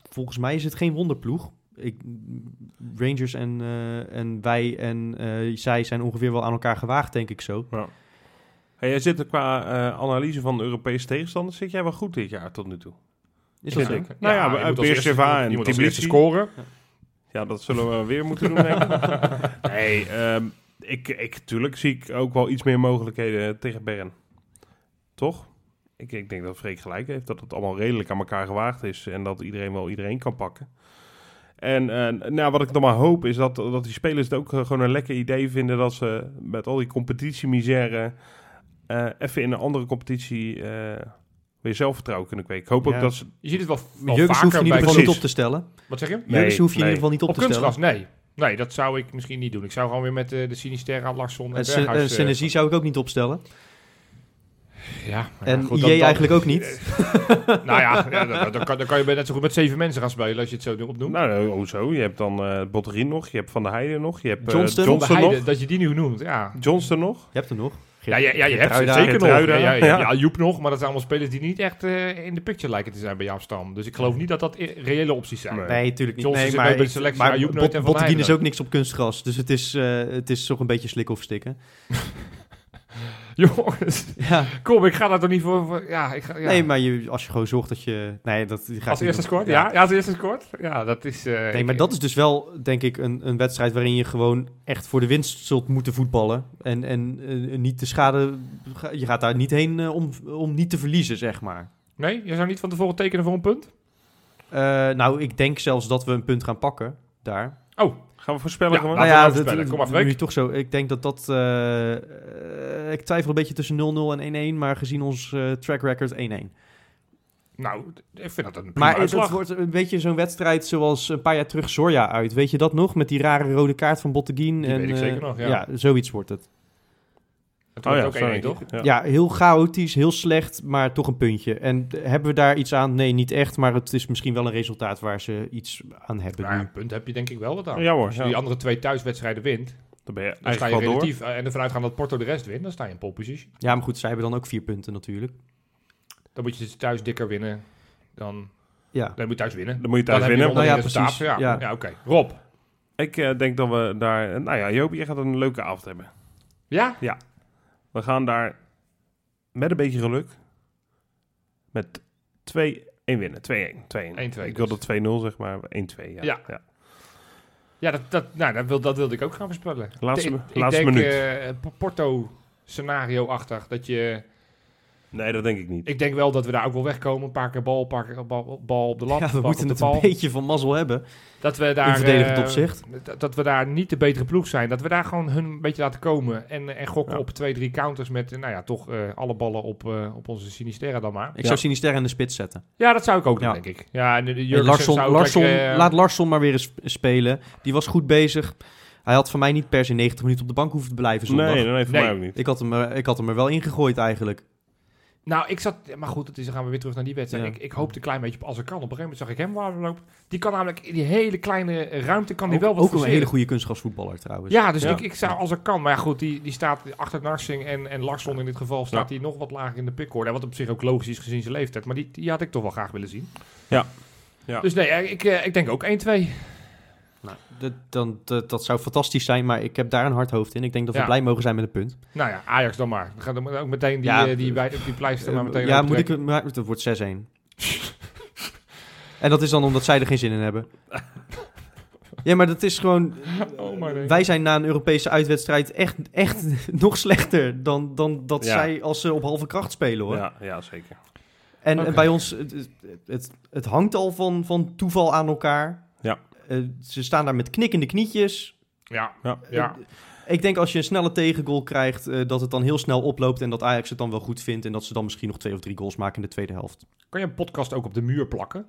volgens mij is het geen wonderploeg. Ik, Rangers en, eh, en wij en eh, zij zijn ongeveer wel aan elkaar gewaagd, denk ik zo. Hey, jij zit er qua eh, analyse van de Europese tegenstanders, zit jij wel goed dit jaar tot nu toe. Is dat zo? Zeker. Nou ja, als eerste- Beersheva en Tbilisi. scoren. Ja, dat zullen we weer moeten doen, denk ik. Nee, ehm, ik, ik, tuurlijk zie ik ook wel iets meer mogelijkheden tegen Bern. Toch? Ik, ik denk dat Freek gelijk heeft, dat het allemaal redelijk aan elkaar gewaagd is en dat iedereen wel iedereen kan pakken. En eh, nou, wat ik dan maar hoop is dat, dat die spelers het ook eh, gewoon een lekker idee vinden dat ze met al die competitiemisère eh even in een andere competitie eh, weer zelfvertrouwen kunnen kweken. Ik hoop Ja. ook dat ze... Je ziet het wel, wel Jurgens vaker hoef je in ieder bij... geval niet op te stellen. Wat zeg je? Jurgens hoef je in nee. ieder geval niet op, Op te stellen. kunstgras? Nee. Nee, dat zou ik misschien niet doen. Ik zou gewoon weer met eh, de Sinisterra, Larsson en Berghuis... en eh, Senesi zou ik ook niet opstellen. Ja, maar En ja, goed, dan- eigenlijk ook niet. nou ja, ja dan, dan kan, dan kan je net zo goed met zeven mensen gaan spelen als je het zo opnoemt. Nou, oh zo. Je hebt dan eh Botterin nog, je hebt Van der Heijden nog, je hebt eh, Johnston. Nog. dat je die nu noemt, ja. Johnston nog. Je hebt er nog. Ja, ja, ja je hebt ze zeker nog. Ja, ja, ja, ja. ja, Joep nog, maar dat zijn allemaal spelers die niet echt eh, in de picture lijken te zijn bij jouw stam. Dus ik geloof niet dat dat reële opties zijn. Nee. Natuurlijk niet. Nee, maar bij de selectie, maar maar Joep Bot- nooit en Van Botteguin is ook niks op kunstgras. Dus het is, eh, het is toch een beetje slikken of stikken. Jongens, Ja. kom, ik ga daar toch niet voor... voor- ja, ik ga, ja. Nee, maar je, als je gewoon zorgt dat je... Nee, dat ga ik als eerste scoort? Ja. ja, als eerste scoort? Ja, dat is... eh, Nee, ik- maar dat is dus wel, denk ik, een, een wedstrijd waarin je gewoon echt voor de winst zult moeten voetballen. En, en eh, niet de schade... Je gaat daar niet heen eh, om, om niet te verliezen, zeg maar. Nee, je zou niet van tevoren tekenen voor een punt? Nou, ik denk zelfs dat we een punt gaan pakken daar. Oh, Gaan we voorspellen Ja, gewoon? nou we ja, overspellen. dat- Kom maar, nu toch zo. Ik denk dat dat. eh, eh, ik twijfel een beetje tussen 0-0 en 1-1, maar gezien ons eh, track record 1-1. nou, ik vind dat een prima Maar het, uitslag. het wordt een beetje zo'n wedstrijd zoals een paar jaar terug Zorja uit. Weet je dat nog? Met die rare rode kaart van Botteguin. Die en, weet ik zeker nog, ja. zoiets wordt het. Het wordt ook 1-1, sorry. toch? Ja. Ja. heel chaotisch, heel slecht, maar toch een puntje. En hebben we daar iets aan? Nee, niet echt, maar het is misschien wel een resultaat waar ze iets aan hebben Nou, nu. een punt heb je denk ik wel wat aan. Ja hoor, Als je ja. die andere twee thuiswedstrijden wint, Dan ben je dan sta je eigenlijk wel door. relatief... eh, en ervan uitgaan dat Porto de rest wint, dan sta je in pole position. Ja, maar goed, zij hebben dan ook vier punten natuurlijk. Dan moet je dus thuis dikker winnen dan Ja. Dan moet je thuis winnen. Dan moet je Dan thuis je winnen. een Nou ja, precies. Ja, Ja. ja. oké. Rob. Ik eh, denk dat we daar... Nou ja, Joop, je gaat een leuke avond hebben. Ja? We gaan daar met een beetje geluk met 2-1 winnen. 2-1. 2-1. 1-2 Ik dus. wilde 2-0 zeg maar. 1-2. Ja. Ja. ja. Ja, dat, dat, nou, dat, wil, dat wilde ik ook gaan voorspellen. Laatste- Ik- ik laatste denk, minuut. eh, Porto scenario-achtig. Dat je... Nee, dat denk ik niet. Ik denk wel dat we daar ook wel wegkomen. Een paar keer bal, een paar keer bal, bal op de lat. Ja, we moeten het bal. een beetje van mazzel hebben. Dat we daar... In verdedigend eh, opzicht. Dat, dat we daar niet de betere ploeg zijn. Dat we daar gewoon hun een beetje laten komen. En, en gokken Ja. op twee, drie counters met, eh, nou ja, toch eh, alle ballen op, eh, op onze Sinisterra dan maar. Ik Ja. zou Sinister in de spits zetten. Ja, dat zou ik ook doen, denk ik. Ja, en de, En Larsson, Larsson, eh, laat Larsson maar weer eens spelen. Die was goed bezig. Hij had voor mij niet per se 90 minuten op de bank hoeven te blijven zondag. Nee, nee, voor Nee. mij ook niet. Ik, had hem, er- ik had hem er wel ingegooid eigenlijk. Nou, ik zat... Maar goed, het is, dan gaan we weer terug naar die wedstrijd. Ja. Ik, ik hoopte een klein beetje op als ik kan. Op een gegeven moment zag ik hem waar we lopen. Die kan namelijk in die hele kleine ruimte kan die Ook, wel wat ook een hele goede kunstgrasvoetballer trouwens. Ja, dus Ja. Ik, ik zou als ik kan. Maar ja, goed, die, die staat achter Narsing en, en Larsson in dit geval staat Ja. hij nog wat lager in de pickorde. Wat op zich ook logisch is gezien zijn leeftijd. Maar die, die had ik toch wel graag willen zien. Ja. Ja. Dus nee, eh, ik, eh, ik denk ook 1-2. Nou, dat, dan, dat, dat zou fantastisch zijn, maar ik heb daar een hard hoofd in. Ik denk dat we Ja. blij mogen zijn met een punt. Nou ja, Ajax dan maar. Dan gaat er ook meteen die, Ja, eh, die, bij, die pleister maar meteen ja, moet ik, maar het wordt 6-1. en dat is dan omdat zij er geen zin in hebben. Ja, maar dat is gewoon... Oh. Wij zijn na een Europese uitwedstrijd echt, echt nog slechter dan, dan dat Ja. zij als ze op halve kracht spelen, hoor. Ja, ja, zeker. En, bij ons, het, het, het, het hangt al van, van toeval aan elkaar. Ja. Eh, ze staan daar met knikkende knietjes. Ja, Ja. ja. Eh, ik denk als je een snelle tegengoal krijgt, eh, dat het dan heel snel oploopt en dat Ajax het dan wel goed vindt en dat ze dan misschien nog twee of drie goals maken in de tweede helft. Kan je een podcast ook op de muur plakken?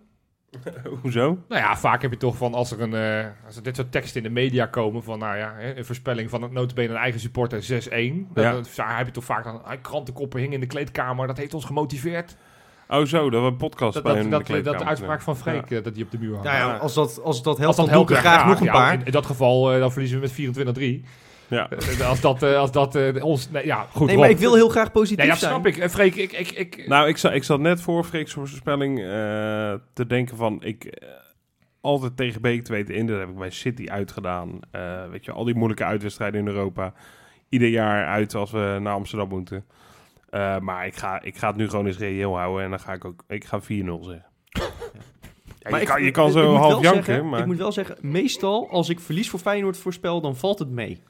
Hoezo? Nou ja, vaak heb je toch van als er, een, eh, als er dit soort teksten in de media komen van, nou ja, hè, een voorspelling van het notabene een eigen supporter 6-1. Dan, Ja. dan heb je toch vaak dan, ah, krantenkoppen hingen in de kleedkamer, dat heeft ons gemotiveerd. Oh zo, dat we een podcast Dat, bij dat, dat, de dat, de uitspraak van. Freek, eh, dat die op de muur hangt. Ja, als dat, als dat Als helpt, dat dan graag nog een ja, paar. In, in dat geval, dan verliezen we met 24-3. Ja. Als dat, eh, als dat eh, ons... Nee, ja, goed. nee, maar Rob. ik wil heel graag positief Nee, dat zijn. snap ik. Eh, Freek, ik... ik, ik Nou, ik, zat, ik zat net voor Freek's voorspelling eh, te denken van... Ik altijd tegen Beek te weten in. Dat heb ik bij City uitgedaan. Eh, weet je, al die moeilijke uitwedstrijden in Europa. Ieder jaar uit als we naar Amsterdam moeten. Eh, maar ik ga, ik ga het nu gewoon eens reëel houden. En dan ga ik ook... Ik ga 4-0 zeggen. Ja, Maar je, ik- kan, je kan ik zo half janken, zeggen- maar... Ik moet wel zeggen, meestal als ik verlies voor Feyenoord voorspel, dan valt het mee.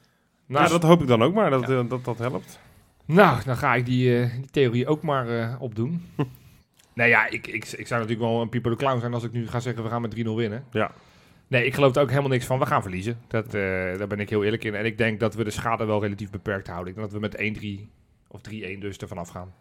nou, dat hoop ik dan ook maar, dat eh, dat, dat helpt. Nou, dan ga ik die, eh, die theorie ook maar opdoen. nee, ja, ik, ik, ik zou natuurlijk wel een Pieper de Clown zijn als ik nu ga zeggen we gaan met 3-0 winnen. Ja. Nee, ik geloof er ook helemaal niks van. We gaan verliezen. Dat, daar ben ik heel eerlijk in. En ik denk dat we de schade wel relatief beperkt houden. Ik denk dat we met 1-3 of 3-1 dus ervan afgaan.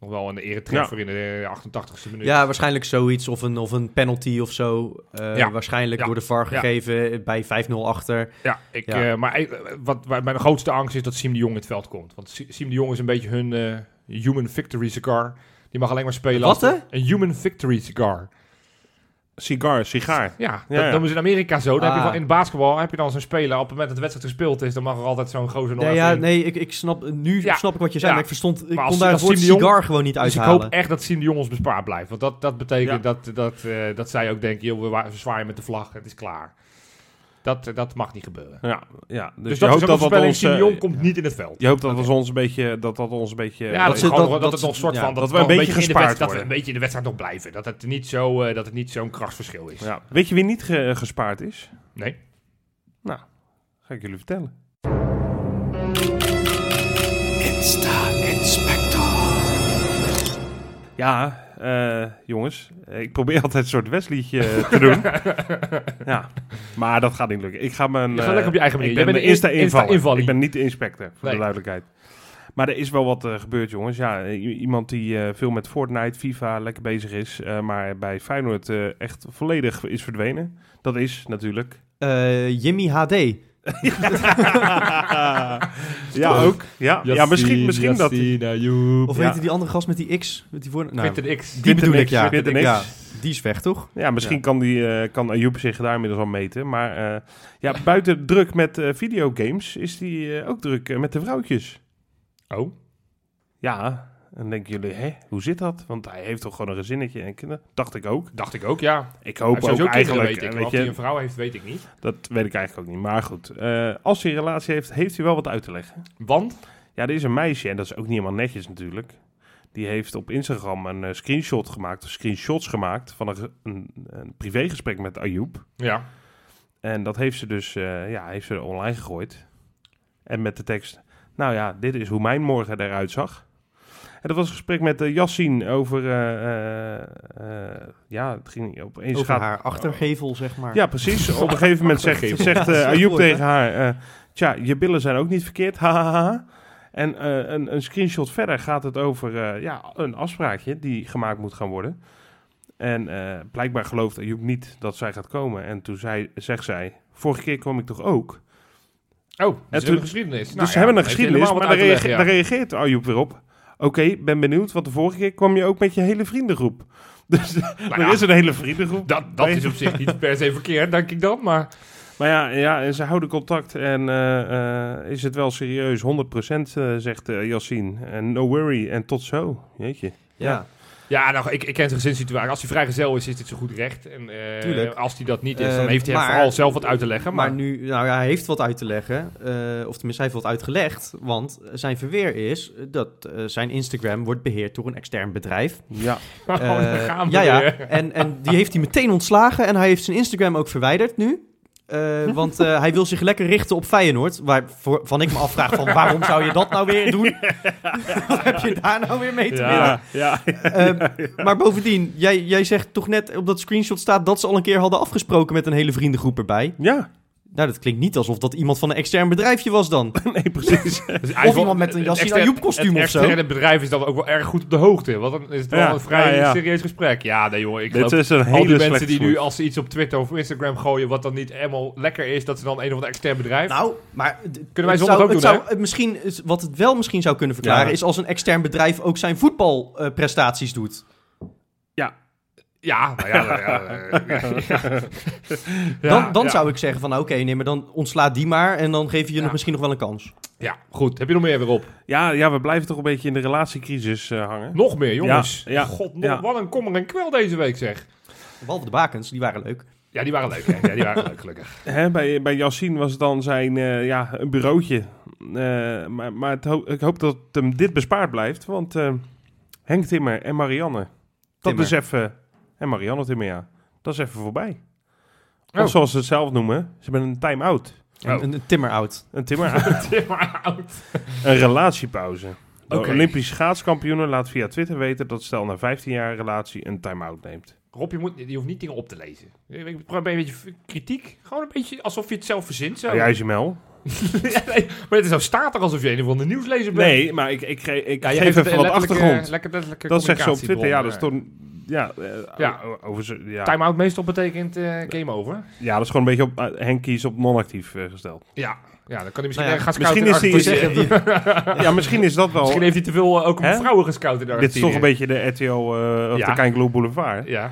Nog wel een eretreffer in de 88ste minuut. Ja, waarschijnlijk zoiets of een, of een penalty of zo. Eh, Ja. Waarschijnlijk Ja. door de VAR Ja. gegeven bij 5-0 achter. Ja, ik, Ja. eh, maar eh, wat, waar mijn grootste angst is dat Siem de Jong in het veld komt. Want Si- Siem de Jong is een beetje hun eh, human victory cigar. Die mag alleen maar spelen Wat, als... Een human victory cigar. Cigar, sigaar. Ja, Ja, dat ja. ze in Amerika zo. Dan heb je Ah. wel, in het basketbal heb je dan zo'n speler. Op het moment dat de wedstrijd gespeeld is, dan mag er altijd zo'n gozer nog Nee, ja, in. nee, ik, ik snap, nu Ja. snap ik wat je zei, Ja. maar ik verstond, ik Maar als- kon daar het woord cigar gewoon niet Dus ik hoop echt dat Siem de Jong ons bespaard blijft. Want dat, dat betekent Ja. dat, dat, eh, dat zij ook denken, joh, we zwaaien met de vlag, het is klaar. Dat, eh, dat mag niet gebeuren. Ja, ja. Dus, Dus, je dat is hoopt dat dat voorspelling, ons... Jong komt niet in het veld. Je hoopt dat, ons een beetje, dat dat ons een beetje... Ja, dat dat, dat- dat, dat het nog soort ja, van... dat we het een beetje in de gespaard wedstrijd- Dat we worden. een beetje in de wedstrijd nog blijven. Dat het niet zo, eh, dat het niet zo'n krachtsverschil is. Ja. Weet je wie niet ge- gespaard is? Nee. Ga ik jullie vertellen. Ja, eh, jongens. eh, Ik probeer altijd een soort Wesley'tje te doen. ja, maar dat gaat niet lukken. Ik ga mijn... Je gaat eh, lekker op je eigen manier. Ik ben bent de eerste een Insta- invaller. invaller. Ik ben niet de inspector, voor Nee. de duidelijkheid. Maar er is wel wat eh, gebeurd, jongens. Ja, eh, iemand die eh, veel met Fortnite, FIFA lekker bezig is, eh, maar bij Feyenoord eh, echt volledig is verdwenen. Dat is natuurlijk... Eh, Jimmy HD. Ja, ook. Ja, ja misschien, misschien dat... Of Ja. weet je die andere gast met die X? Met die voor... nou, X. die bedoel ik, X, ja. Ja. Die is weg, toch? Ja, misschien Ja. Kan, die, eh, kan Ayoub zich daar inmiddels al meten. Maar eh, ja, buiten druk met eh, videogames is die ook druk met de vrouwtjes. Oh. Ja, En denken jullie, hè, hoe zit dat? Want hij heeft toch gewoon een gezinnetje en kinderen? Dacht ik ook. Dacht ik ook, ja. Ik hoop ook eigenlijk, weet ik. weet Of hij een vrouw heeft, weet ik niet. dat weet ik eigenlijk ook niet. Maar goed, eh, als hij een relatie heeft, heeft hij wel wat uit te leggen. Want? Ja, er is een meisje, en dat is ook niet helemaal netjes natuurlijk. Die heeft op Instagram een eh, screenshot gemaakt, of screenshots gemaakt, van een, een, een privégesprek met Ayoub. Ja. En dat heeft ze dus eh, ja, heeft ze online gegooid. En met de tekst, nou ja, dit is hoe mijn morgen eruit zag. En dat was een gesprek met uh, Yassine over, eh, eh, ja, het ging opeens Over gaat, haar achtergevel, zeg maar. Ja, precies. Op een gegeven moment zegt, zegt eh, is Ayoub tegen haar, eh, tja, je billen zijn ook niet verkeerd, hahaha. En eh, een, een screenshot verder gaat het over eh, ja, een afspraakje die gemaakt moet gaan worden. En eh, blijkbaar gelooft Ayoub niet dat zij gaat komen. En toen zei, zegt zij, vorige keer kwam ik toch ook? Oh, dus En we toen- hebben een geschiedenis. dus Nou ze ja, hebben een geschiedenis, maar reage- daar reageert Ayoub weer op. Oké, ben benieuwd, want de vorige keer kwam je ook met je hele vriendengroep. Dus Nou er ja, is een hele vriendengroep. Dat, dat is op zich niet per se verkeerd, denk ik dan. Maar Maar ja, ja, en ze houden contact en eh, eh, is het wel serieus, 100% eh, zegt eh, Yassine. En no worry, en tot zo. Jeetje. Ja. ja, nou, ik, ik ken de gezinssituatie. Als hij vrijgezel is, is dit zo goed recht. En eh, Tuurlijk. als hij dat niet is, dan Eh, heeft hij maar- vooral zelf wat uit te leggen. Maar Maar, nu, nou ja, hij heeft wat uit te leggen. eh, of tenminste, hij heeft wat uitgelegd. Want zijn verweer is dat eh, zijn Instagram wordt beheerd door een extern bedrijf. Ja, Oh, dan gaan we ja, ja. En, en die heeft hij meteen ontslagen. En hij heeft zijn Instagram ook verwijderd nu. Eh, want eh, hij wil zich lekker richten op Feyenoord. Waarvan ik me afvraag van waarom zou je dat nou weer doen? Wat heb je daar nou weer mee te Ja. maken? ja. Ehm, maar bovendien, jij, jij zegt toch net op dat screenshot staat dat ze al een keer hadden afgesproken met een hele vriendengroep erbij. Ja, Nou, dat klinkt niet alsof dat iemand van een extern bedrijfje was dan. nee, precies. Dus Of iemand met een Yassine Ayoub kostuum of zo. En het bedrijf is dan ook wel erg goed op de hoogte. Want dan is het wel Ja, een vrij ja, ja. serieus gesprek. Ja, nee joh, ik Dit geloof is een al hele die mensen die nu als ze iets op Twitter of Instagram gooien wat dan niet helemaal lekker is, dat ze dan een of ander extern bedrijf... Nou, maar... Kunnen wij zondag ook het doen, zou, het misschien, is- Wat het wel misschien zou kunnen verklaren... Ja. is als een extern bedrijf ook zijn voetbalprestaties doet. Ja, nou ja, nou ja, ja. Dan dan ja. zou ik zeggen van... oké, nee, maar dan ontslaat die maar... en dan geef je nog misschien nog wel een kans. Ja, goed. Heb je nog meer weer op? Ja, ja, we blijven toch een beetje in de relatiecrisis eh, hangen. Nog meer, jongens. Ja, ja, God, nog, ja. wat een kommer en kwel deze week, zeg. Behalve de bakens, die waren leuk. Ja, die waren leuk, hè? Ja, die waren leuk, gelukkig. Hè, bij, bij Yassine was het dan zijn eh, ja, een bureautje. Eh, maar maar het ho- ik hoop dat hem dit bespaard blijft. Want eh, Henk Timmer en Marianne, dat Timmer. is even... En Marianne Timmer, ja. Dat is even voorbij. Oh. Of zoals ze het zelf noemen, ze hebben een time-out. Een, Oh. een, een timmer-out. Een Timmer relatiepauze. De. Olympisch schaatskampioenen laat via Twitter weten dat stel na 15 jaar relatie een time-out neemt. Rob, je, moet, je hoeft niet dingen op te lezen. Ik probeer een beetje kritiek. Gewoon een beetje alsof je het zelf verzint. Zo. Nou, jij? Ja, nee, maar het is zo staat er alsof je een of andere nieuwslezer bent. Nee, maar ik, ik, Ja, geef even wat achtergrond. Lekker, letterlijke Dat zegt ze op Twitter. Ja, dat is communicatiebron, toch... Ja, eh, Ja. Over, ja. Time-out meestal betekent eh, game over. ja, dat is gewoon een beetje op... Henk kies op non-actief gesteld. Ja, ja dan kan hij misschien Nou ja, gaan scouten misschien in is hij- Argentinië. ja, misschien is dat wel... Misschien heeft hij te veel ook Hè? vrouwen gescout in dit is toch een beetje de RTL eh of Ja. de Kijklo Boulevard. Ja.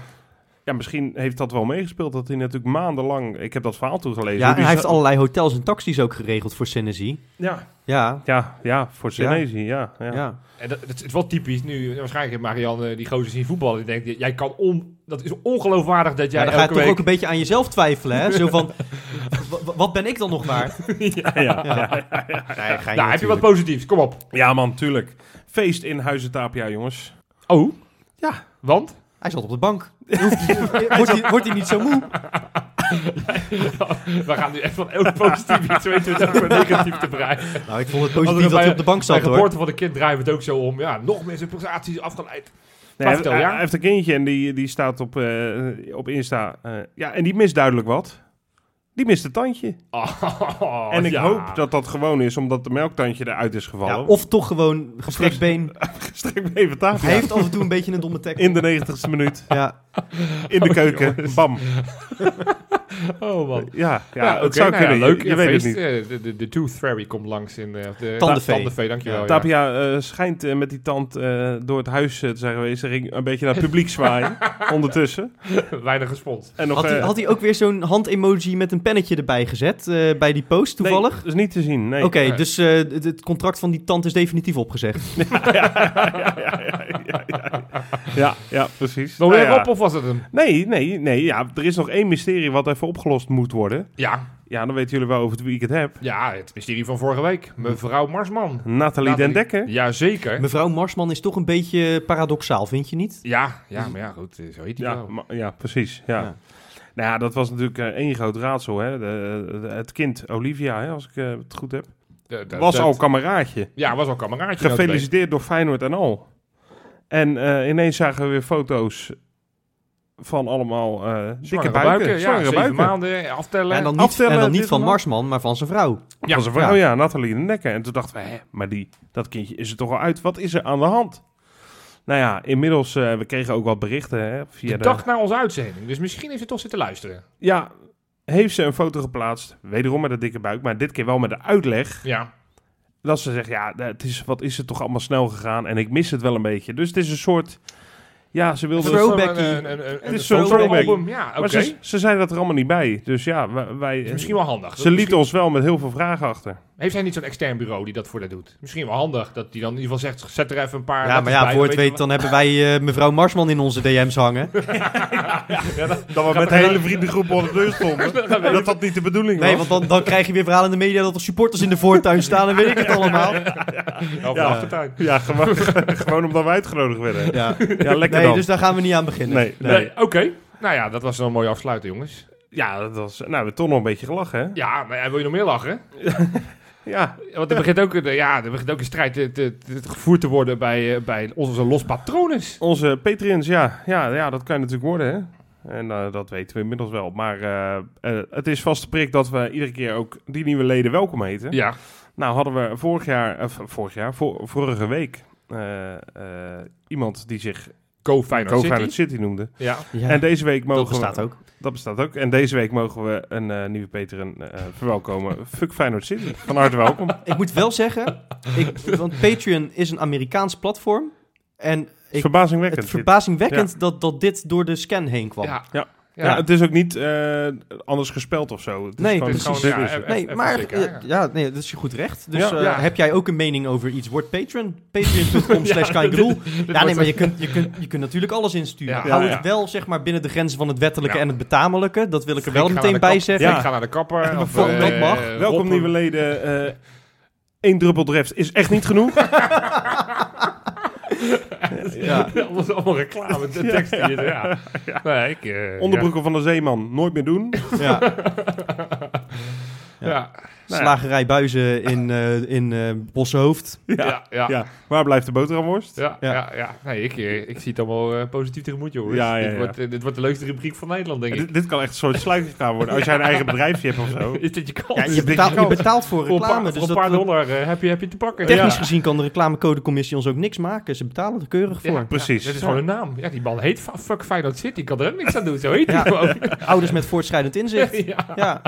Ja, misschien heeft dat wel meegespeeld dat hij natuurlijk maandenlang... Ik heb dat verhaal toegelezen. Ja, hij heeft allerlei hotels en taxis ook geregeld voor Senesi. Ja, Ja, ja, ja, voor Senezi, ja. ja. ja. En dat, het is wel typisch. Nu, waarschijnlijk heeft Marianne die gozer zien voetballen. Die denkt, jij kan on, dat is ongeloofwaardig dat jij Ja, dan ga je elke toch week... ook een beetje aan jezelf twijfelen, hè? Zo van, wat ben ik dan nog waard? ja, ja, ja. Nee, Nou, heb je wat positiefs? Kom op. Ja, man, tuurlijk. Feest in Huizen Tapia, jongens. Oh? Ja. Want? Hij zat op de bank. Wordt hij, wordt hij niet zo moe? We gaan nu echt van elk positief iets weten we over negatief te breien. Nou, ik vond het positief dat hij bij- op de bank Bij zat, hoor. geboorte van de kind draaien we het ook zo om. Ja, nog meer zijn prestaties afgeleid. Nee, Maar hij, vertel, hij- ja? hij heeft een kindje en die, die staat op, eh, op Insta. eh, ja, en die mist duidelijk wat. Die mist een tandje. Oh, en ik ja. hoop dat dat gewoon is omdat de melktandje eruit is Ja, gevallen. of toch gewoon gestrekt been. Strek me even Tapia. Hij heeft af en toe een beetje een domme tackle. In de 90ste minuut. Ja, In de Oh, keuken. jongens. Bam. Oh man. Ja, ja, Ja, het zou nou ja, kunnen. leuk. Je, Je weet het niet. De, de, de Tooth Fairy komt langs in eh, de Tandenvee. Tandenvee, dankjewel. ja. Tapia eh, schijnt eh, met die tand eh, door het huis te zijn geweest. Ze ging een beetje naar het publiek zwaaien ondertussen. Weinig respons. En nog, Had hij, had hij ook weer zo'n hand-emoji met een pennetje erbij gezet eh, bij die post toevallig? Nee, dat is niet te zien. Nee. Oké, Nee. dus eh, het, contract van die tand is definitief opgezegd. ja, ja, ja, ja, ja, ja. ja, ja, precies. Nog Nou weer ja. op of was het hem? Nee, nee, nee. Ja, er is nog één mysterie wat even opgelost moet worden. Ja, Ja, dan weten jullie wel over wie ik het heb. ja, het mysterie van vorige week. Mevrouw Marsman. Nathalie, Nathalie. Den Dekker. Jazeker. Mevrouw Marsman is toch een beetje paradoxaal, vind je niet? Ja, ja, maar ja, goed, eh, zo heet hij Ja, wel. ja, precies. Ja. Ja. Nou ja, dat was natuurlijk eh, één groot raadsel. Hè? De, de- het kind Olivia, hè, als ik eh, het goed heb, De- de- was de- al kameraadje. Ja, was al kameraadje. Gefeliciteerd door Feyenoord en al. En eh, ineens zagen we weer foto's van allemaal eh, dikke buiken. buiken. Ja, zwangere zeven buiken. maanden, aftellen. En dan niet, Aftellen, en dan niet van. Marsman, maar van zijn vrouw. Ja, van zijn vrouw, ja, Nathalie Den Dekker. En toen dachten we, hè, maar die, dat kindje is er toch al uit. Wat is er aan de hand? Nou ja, inmiddels, eh, we kregen ook wat berichten hè, via de de... dag na onze uitzending. Dus misschien heeft ze toch zitten luisteren. Ja, heeft ze een foto geplaatst, wederom met een dikke buik, maar dit keer wel met de uitleg Ja. dat ze zegt, ja, het is, wat is het toch allemaal snel gegaan en ik mis het wel een beetje. Dus het is een soort, ja, ze wilde... Throwbacky. Een, een, een, een, Het is een zo'n fotoalbum. Ja, oké. Maar ze, ze zei dat er allemaal niet bij. Dus ja, wij... wij- Misschien wel handig. ze lieten Misschien- ons wel met heel veel vragen achter. Heeft hij niet zo'n extern bureau die dat voor haar doet? Misschien wel handig. Dat die dan in ieder geval zegt, zet er even een paar... Ja, maar ja, bij, voor het weten weet, dan hebben wij eh, mevrouw Marsman in onze DM's hangen. Dat we met de hele vriendengroep onder de deur stonden. dat dat niet de bedoeling Nee, was. want dan, dan krijg je weer verhalen in de media dat er supporters in de voortuin staan en weet ik het allemaal. we. Of de Ja. achtertuin. Ja, gewoon, gewoon omdat wij uitgenodigd werden. Ja. Ja, lekker Nee, dan. dus daar gaan we niet aan beginnen. Nee, Nee, oké. Nou ja, dat was wel een mooie afsluiting, jongens. Ja, dat was... Nou, we hebben toch nog een beetje gelachen, hè? Ja, maar ja, wil je nog meer lachen? Ja, Want er begint ook, een- ja, er begint ook een strijd te, te, te- gevoerd te worden bij, eh, bij onze los patrones. onze Patreons, ja, ja, ja, dat kan natuurlijk worden, hè? En eh, dat weten we inmiddels wel. Maar eh, eh, het is vast de prik dat we iedere keer ook die nieuwe leden welkom heten. Ja. Nou hadden we vorig jaar, of vorig jaar, vor- vorige week, eh, eh, iemand die zich Go Feyenoord Go City. Feyenoord City noemde. Ja. Ja, En deze week mogen dat bestaat we, ook. Dat bestaat ook. En deze week mogen we een eh, nieuwe Patreon eh, verwelkomen. Fuck Feyenoord City. Van harte welkom. Ik moet wel zeggen, ik, want Patreon is een Amerikaans platform. En ik, Verbazingwekkend. het verbazingwekkend dat, dat dit door de scan heen kwam. Ja. Ja. Ja. Ja, het is ook niet eh, anders gespeld of zo. Het is Nee, is precies. gewoon, ja, Nee, even maar ja. ja, nee, dat is je goed recht. Dus Ja. eh, Ja. heb jij ook een mening over iets? Word patron. Patreon.com slash Ja, nee, maar je kunt, je, kunt, je kunt natuurlijk alles insturen. Ja. Hou Ja, het wel zeg maar binnen de grenzen van het wettelijke Ja. en het betamelijke. Dat wil ik er wel meteen bij zeggen. Ja. Ik ga naar de kapper. of, eh, dat mag. Welkom nieuwe leden. eh Eén druppel dreft is echt niet genoeg. Ja. allemaal, allemaal reclame, de teksten hier. Ja. Nee, ik... eh, Onderbroeken van de zeeman nooit meer doen. Ja. Ja. Ja. Nou ja. Slagerij Buizen in, eh in eh Bossenhoofd. Ja. Ja. Ja. Ja. Waar blijft de boterhamworst? Ja, Ja. ja, Nee, ik, eh, ik zie het allemaal eh, positief tegemoet, jongens. Ja, ja, dit. Wordt, dit wordt de leukste rubriek van Nederland, denk ik. Dit, dit kan echt een soort sluitingskamer worden. Als jij een eigen bedrijfje hebt of zo. Is dit je kans? Ja, je, betaalt, je voor voor een paar, reclame. voor Dus een dat, paar dat- dollar eh, heb, je, heb je te pakken. technisch ja. gezien kan de reclamecodecommissie ons ook niks maken. Ze betalen er keurig voor. Ja, Precies. Ja, dit is gewoon een naam. Ja, die man heet Fuck Feyenoord City. Ik kan er ook niks aan doen. Zo heet hij Ja. gewoon. Ouders met voortschrijdend inzicht. ja.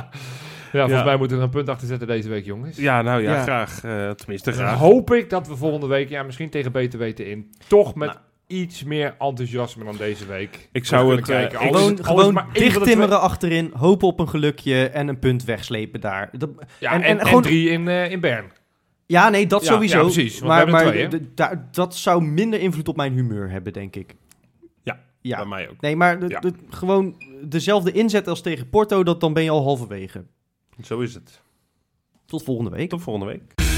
Ja. volgens Ja. mij moeten we er een punt achter zetten deze week, jongens. Ja, nou ja, Ja. graag. eh, tenminste, Dan graag. hoop ik dat we volgende week, ja, misschien tegen beter weten in, toch met Nou. iets meer enthousiasme dan deze week. Ik zou het, kijken. eh, ik- Alles- Gewoon, alles gewoon de dichttimmeren achterin, hopen op een gelukje en een punt wegslepen daar. Dat, Ja, en- en, en en, gewoon- drie in, eh, in Bern. ja, nee, dat Ja, sowieso. ja, precies, want we maar maar twee, dat zou minder invloed op mijn humeur hebben, denk ik. Ja, ja. Bij mij ook. Nee, maar gewoon dezelfde inzet als tegen Porto, dat, dan ben je al halverwege. Zo is het. Tot volgende week. Tot volgende week.